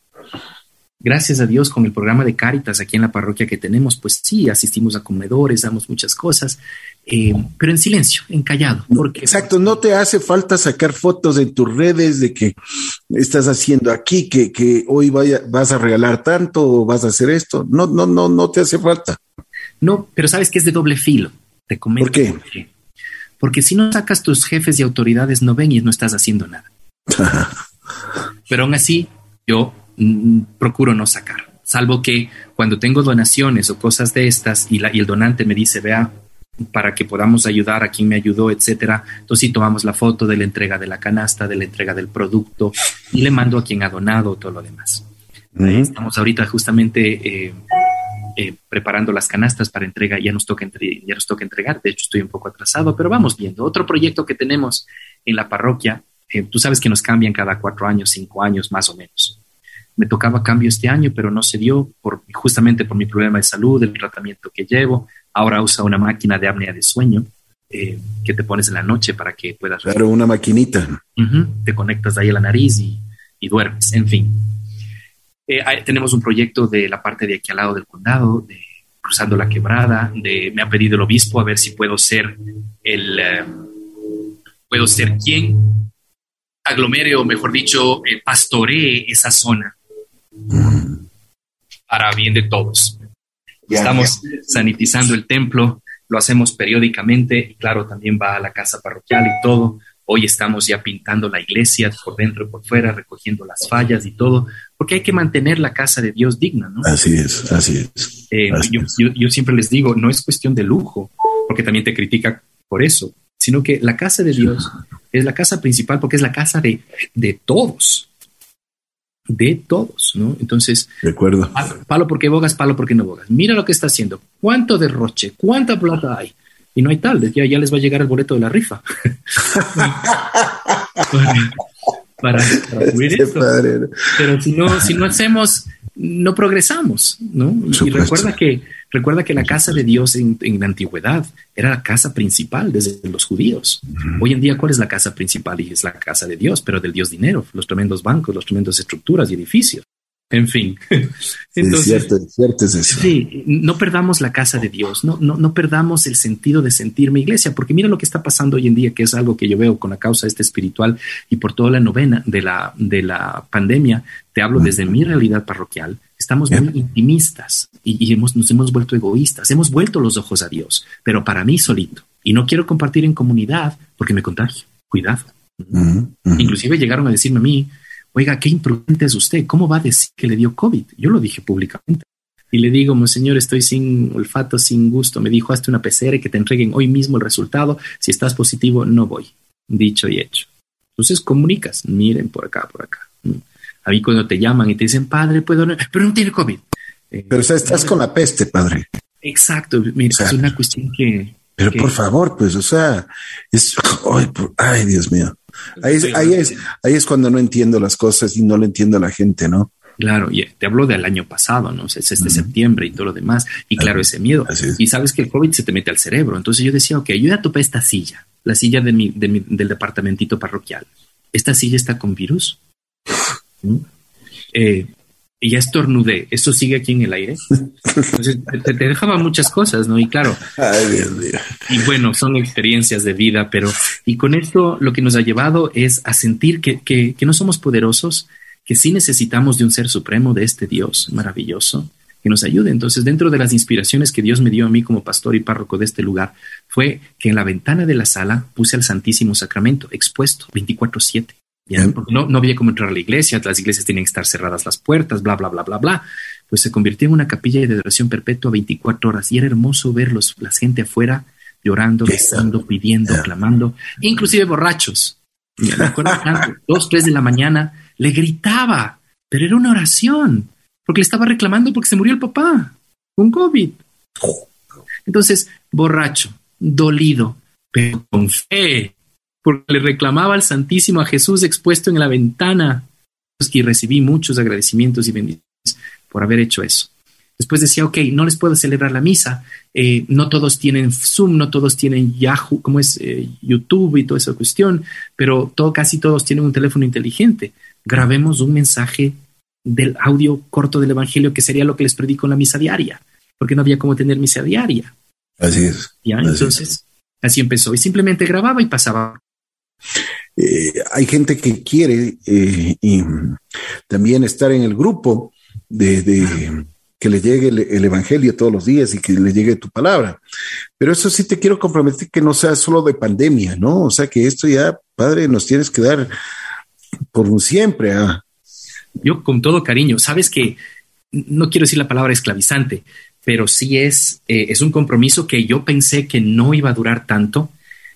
gracias a Dios con el programa de Cáritas aquí en la parroquia que tenemos, pues sí, asistimos a comedores, damos muchas cosas, eh, pero en silencio, en callado. Porque, Exacto, no te hace falta sacar fotos en tus redes de que estás haciendo aquí, que, que hoy vaya, vas a regalar tanto o vas a hacer esto. No, no, no, no te hace falta. No, pero sabes que es de doble filo. Te comento ¿Por qué? por qué. Porque si no sacas tus jefes y autoridades, no ven y no estás haciendo nada. pero aún así, yo procuro no sacar, salvo que cuando tengo donaciones o cosas de estas y, la, y el donante me dice, vea, para que podamos ayudar a quien me ayudó, etcétera. Entonces sí tomamos la foto de la entrega de la canasta, de la entrega del producto y le mando a quien ha donado todo lo demás. Estamos ahorita justamente eh, eh, preparando las canastas para entrega. Ya nos toca ya nos toca entregar. De hecho estoy un poco atrasado, pero vamos viendo. Otro proyecto que tenemos en la parroquia. Eh, tú sabes que nos cambian cada cuatro años, cinco años más o menos me tocaba cambio este año, pero no se dio por, justamente por mi problema de salud, el tratamiento que llevo. Ahora usa una máquina de apnea de sueño. eh, que te pones en la noche para que puedas... Claro, una maquinita. te conectas ahí a la nariz y, duermes, en fin. Eh, tenemos un proyecto de la parte de aquí al lado del condado, de cruzando la quebrada, de, me ha pedido el obispo a ver si puedo ser el... Eh, puedo ser quien aglomere o mejor dicho, pastoree esa zona para bien de todos. Estamos sanitizando el templo, lo hacemos periódicamente y claro, también va a la casa parroquial y todo. Hoy estamos ya pintando la iglesia por dentro y por fuera, recogiendo las fallas y todo, porque hay que mantener la casa de Dios digna, ¿no? Así es, así es. Eh, yo, siempre les digo, no es cuestión de lujo, porque también te critica por eso, sino que la casa de Dios es la casa principal porque es la casa de, de todos de todos, ¿no? Entonces, Recuerdo. Palo, porque bogas, palo porque no bogas. Mira lo que está haciendo. ¿Cuánto derroche? ¿Cuánta plata hay? Y no hay tal, ya, ya les va a llegar el boleto de la rifa. para, cubrir esto. Pero si no, si no hacemos, no progresamos, ¿no? Y recuerda que Recuerda que la casa de Dios en, la antigüedad era la casa principal desde los judíos. Hoy en día, ¿cuál es la casa principal? Y es la casa de Dios, pero del Dios dinero, los tremendos bancos, los tremendos estructuras y edificios. En fin. Entonces, cierto, cierto es eso. Sí, no perdamos la casa de Dios, no, no, no perdamos el sentido de sentirme iglesia, porque mira lo que está pasando hoy en día, que es algo que yo veo con la causa este espiritual y por toda la novena de la, de la pandemia. Te hablo desde mi realidad parroquial Estamos muy intimistas y, hemos, nos hemos vuelto egoístas. Hemos vuelto los ojos a Dios, pero para mí solito. Y no quiero compartir en comunidad porque me contagio. Cuidado. Inclusive llegaron a decirme a mí, oiga, qué imprudente es usted. ¿Cómo va a decir que le dio COVID? Yo lo dije públicamente. Y le digo, señor, estoy sin olfato, sin gusto. Me dijo, hazte una PCR que te entreguen hoy mismo el resultado. Si estás positivo, no voy. Dicho y hecho. Entonces comunicas, miren por acá, por acá. A mí cuando te llaman y te dicen, padre, puedo, pero no tiene COVID. Eh, pero estás con la peste, padre. Exacto, mira, es una cuestión que... Pero por favor, pues, o sea, es, ay, Dios mío. Ahí es, ahí, es, ahí es cuando no entiendo las cosas y no le entiendo a la gente, ¿no? Claro, y te hablo del año pasado, ¿no? Es este septiembre y todo lo demás. Y claro, ese miedo. Y sabes que el COVID se te mete al cerebro. Entonces yo decía, ok, ayuda a topar esta silla, la silla de mi, del departamentito parroquial. Esta silla está con virus. Eh, y ya estornudé, ¿esto sigue aquí en el aire? Entonces, te, dejaba muchas cosas, ¿no? Y claro, y bueno, son experiencias de vida, pero y con esto lo que nos ha llevado es a sentir que, que, que no somos poderosos, que sí necesitamos de un ser supremo, de este Dios maravilloso, que nos ayude. Entonces, dentro de las inspiraciones que Dios me dio a mí como pastor y párroco de este lugar, fue que en la ventana de la sala puse al Santísimo Sacramento expuesto 24/7 no, no había como entrar a la iglesia, las iglesias tienen que estar cerradas las puertas, bla, bla, bla, bla, bla. Pues se convirtió en una capilla de adoración perpetua 24 horas y era hermoso ver los, la gente afuera llorando, rezando, pidiendo, clamando, inclusive borrachos. dos, tres de la mañana, le gritaba, pero era una oración, porque le estaba reclamando porque se murió el papá con COVID. Entonces, borracho, dolido, pero con fe, porque le reclamaba al Santísimo a Jesús expuesto en la ventana y recibí muchos agradecimientos y bendiciones por haber hecho eso. Después decía, ok, no les puedo celebrar la misa, eh, no todos tienen Zoom, no todos tienen Yahoo, como es eh, YouTube y toda esa cuestión, pero todo, casi todos tienen un teléfono inteligente. Grabemos un mensaje del audio corto del Evangelio que sería lo que les predico en la misa diaria, porque no había cómo tener misa diaria. Así es. Ya, entonces, así empezó. Y simplemente grababa y pasaba eh, hay gente que quiere eh, y también estar en el grupo de, que le llegue el, Evangelio todos los días y que le llegue tu palabra. Pero eso sí te quiero comprometer que no sea solo de pandemia, ¿no? O sea, que esto ya, Padre, nos tienes que dar por un siempre. ¿ah? Yo con todo cariño, sabes que no quiero decir la palabra esclavizante, pero sí es, eh, es un compromiso que yo pensé que no iba a durar tanto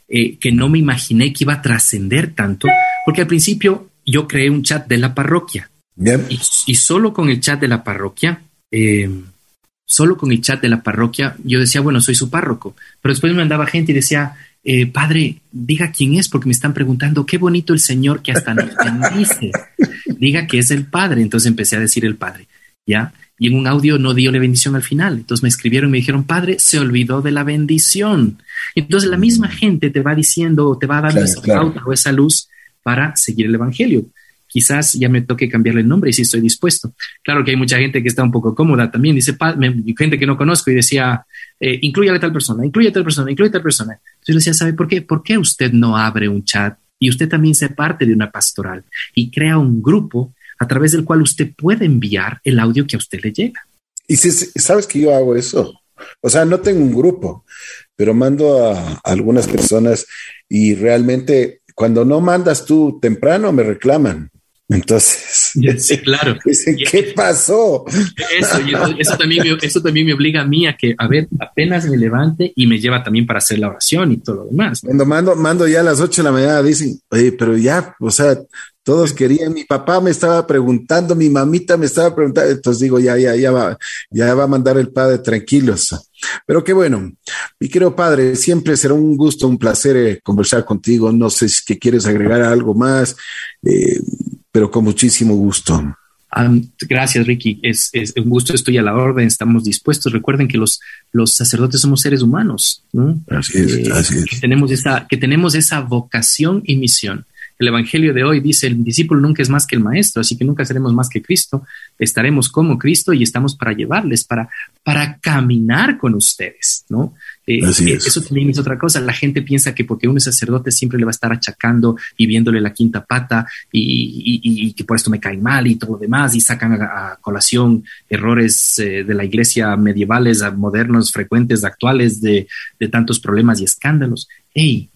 eh, que no me imaginé que iba a trascender tanto, porque al principio yo creé un chat de la parroquia. Y, solo con el chat de la parroquia, eh, solo con el chat de la parroquia, yo decía, bueno, soy su párroco. Pero después me mandaba gente y decía, eh, padre, diga quién es, porque me están preguntando, qué bonito el Señor que hasta nos bendice. diga que es el padre. Entonces empecé a decir el padre. ¿ya? Y en un audio no dio la bendición al final. Entonces me escribieron y me dijeron, padre, se olvidó de la bendición. Entonces la misma gente te va diciendo, te va dando esa pauta o esa luz para seguir el evangelio. Quizás ya me toque cambiarle el nombre y si estoy dispuesto. Claro que hay mucha gente que está un poco cómoda también. Dice, gente que no conozco y decía, eh, incluye a tal persona, incluye a tal persona, incluye a tal persona. Entonces yo le decía, ¿sabe por qué? ¿Por qué usted no abre un chat y usted también se parte de una pastoral y crea un grupo a través del cual usted puede enviar el audio que a usted le llega. Y si sabes que yo hago eso, o sea, no tengo un grupo, pero mando a, algunas personas y realmente cuando no mandas tú temprano me reclaman. Entonces, sí, claro. ¿qué pasó? Eso, también me, eso también me obliga a mí a que, a ver, apenas me levante y me lleva también para hacer la oración y todo lo demás. Cuando mando, mando ya a las 8 de la mañana, dicen, oye, pero ya, o sea, todos querían, mi papá me estaba preguntando, mi mamita me estaba preguntando, entonces digo, ya, ya, ya va, ya va a mandar el padre tranquilos. Pero qué bueno, mi querido padre, siempre será un gusto, un placer eh, conversar contigo. No sé si que quieres agregar algo más, eh, pero con muchísimo gusto. gracias, Ricky. Es, un gusto, estoy a la orden, estamos dispuestos. Recuerden que los, los sacerdotes somos seres humanos, ¿no? Así es, eh, así es. Que tenemos, esa, que tenemos esa vocación y misión. El Evangelio de hoy dice, el discípulo nunca es más que el maestro, así que nunca seremos más que Cristo, estaremos como Cristo y estamos para llevarles, para, para caminar con ustedes, ¿no? Eh, eh, eso también es otra cosa. La gente piensa que porque uno es sacerdote siempre le va a estar achacando y viéndole la quinta pata y, que por esto me cae mal y todo lo demás y sacan a, colación errores eh, de la iglesia medievales, modernos, frecuentes, actuales, de, de tantos problemas y escándalos. Hey,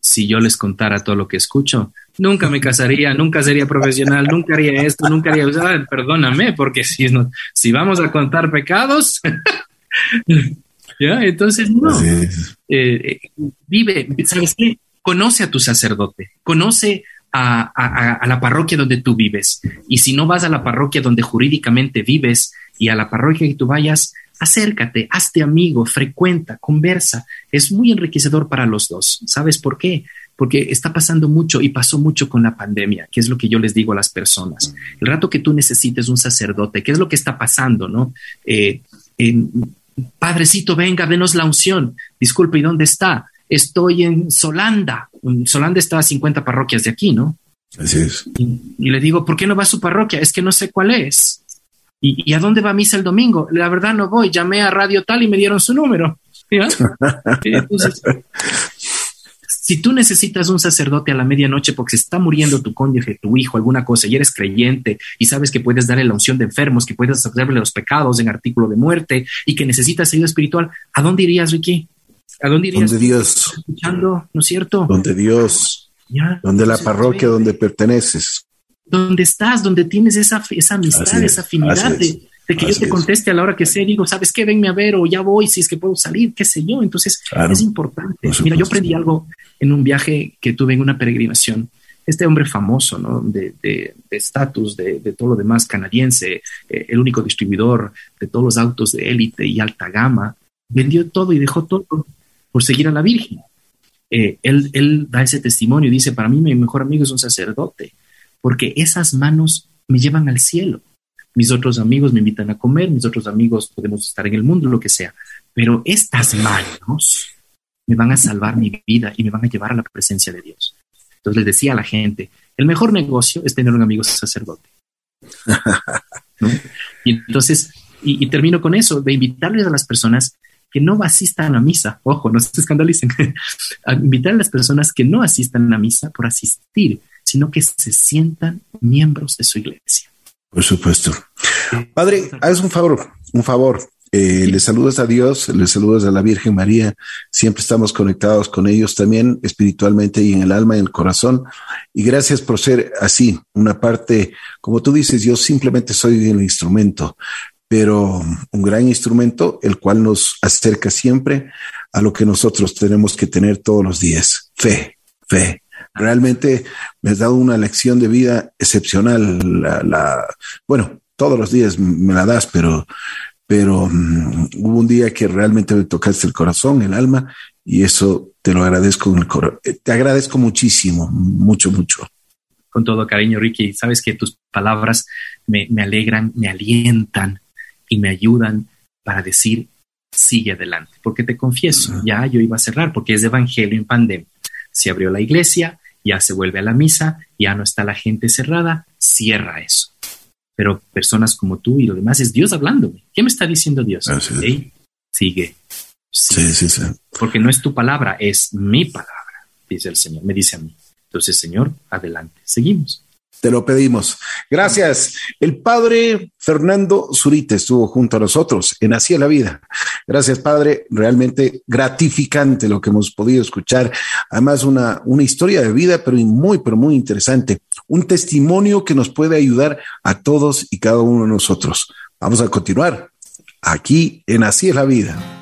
si yo les contara todo lo que escucho, nunca me casaría, nunca sería profesional, nunca haría esto, nunca haría, perdóname, porque si, si vamos a contar pecados, ¿ya? Entonces, no. Eh, eh, vive, ¿sabes qué? Conoce a tu sacerdote, conoce a, a, la parroquia donde tú vives. Y si no vas a la parroquia donde jurídicamente vives y a la parroquia que tú vayas, acércate, hazte amigo, frecuenta, conversa. Es muy enriquecedor para los dos. ¿Sabes por qué? Porque está pasando mucho y pasó mucho con la pandemia, que es lo que yo les digo a las personas. El rato que tú necesites un sacerdote, ¿qué es lo que está pasando? ¿No? Eh, Padrecito, venga, denos la unción. Disculpe, ¿y dónde está? Estoy en Solanda. Solanda está a 50 parroquias de aquí, ¿no? Así es. y le digo, ¿por qué no va a su parroquia? Es que no sé cuál es. ¿Y, a dónde va misa el domingo? La verdad no voy, llamé a Radio Tal y me dieron su número. si tú necesitas un sacerdote a la medianoche porque se está muriendo tu cónyuge, tu hijo, alguna cosa, y eres creyente y sabes que puedes darle la unción de enfermos, que puedes hacerle los pecados en artículo de muerte y que necesitas ayuda espiritual, ¿a dónde irías, Ricky? ¿A dónde irías? Donde Dios. Escuchando, ¿no es cierto? Donde Dios. donde la parroquia donde perteneces donde estás, donde tienes esa, esa amistad, esa afinidad de, que yo te conteste a la hora que sé, digo, ¿sabes qué? Venme a ver o ya voy, si es que puedo salir, qué sé yo. Entonces, es importante. Mira, yo aprendí algo en un viaje que tuve en una peregrinación. Este hombre famoso, ¿no? De estatus, de, de, todo lo demás, canadiense, eh, el único distribuidor de todos los autos de élite y alta gama, vendió todo y dejó todo por seguir a la Virgen. Eh, él, él da ese testimonio y dice, para mí mi mejor amigo es un sacerdote porque esas manos me llevan al cielo. Mis otros amigos me invitan a comer, mis otros amigos podemos estar en el mundo, lo que sea, pero estas manos me van a salvar mi vida y me van a llevar a la presencia de Dios. Entonces les decía a la gente, el mejor negocio es tener un amigo sacerdote. Y entonces, y, termino con eso, de invitarles a las personas que no asistan a misa, ojo, no se escandalicen, a invitar a las personas que no asistan a misa por asistir, sino que se sientan miembros de su iglesia. Por supuesto. Padre, haz un favor, un favor. Eh, le saludas a Dios, le saludas a la Virgen María. Siempre estamos conectados con ellos también espiritualmente y en el alma y en el corazón. Y gracias por ser así, una parte, como tú dices, yo simplemente soy el instrumento, pero un gran instrumento, el cual nos acerca siempre a lo que nosotros tenemos que tener todos los días. Fe, fe, Realmente me has dado una lección de vida excepcional. La, bueno, todos los días me la das, pero, pero mm, hubo un día que realmente me tocaste el corazón, el alma, y eso te lo agradezco. Eh, te agradezco muchísimo, mucho, mucho. Con todo cariño, Ricky. Sabes que tus palabras me, me alegran, me alientan y me ayudan para decir, sigue adelante. Porque te confieso, ya yo iba a cerrar, porque es evangelio en pandemia. Se abrió la iglesia, ya se vuelve a la misa, ya no está la gente cerrada, cierra eso. Pero personas como tú y lo demás es Dios hablándome. ¿Qué me está diciendo Dios? sigue. Sí, sí, sí. Porque no es tu palabra, es mi palabra, dice el Señor, me dice a mí. Entonces, Señor, adelante, seguimos. Te lo pedimos. Gracias. El padre Fernando Zurita estuvo junto a nosotros en Así la Vida. Gracias, padre. Realmente gratificante lo que hemos podido escuchar. Además, una, una historia de vida, pero muy, pero muy interesante. Un testimonio que nos puede ayudar a todos y cada uno de nosotros. Vamos a continuar aquí en Así es la Vida.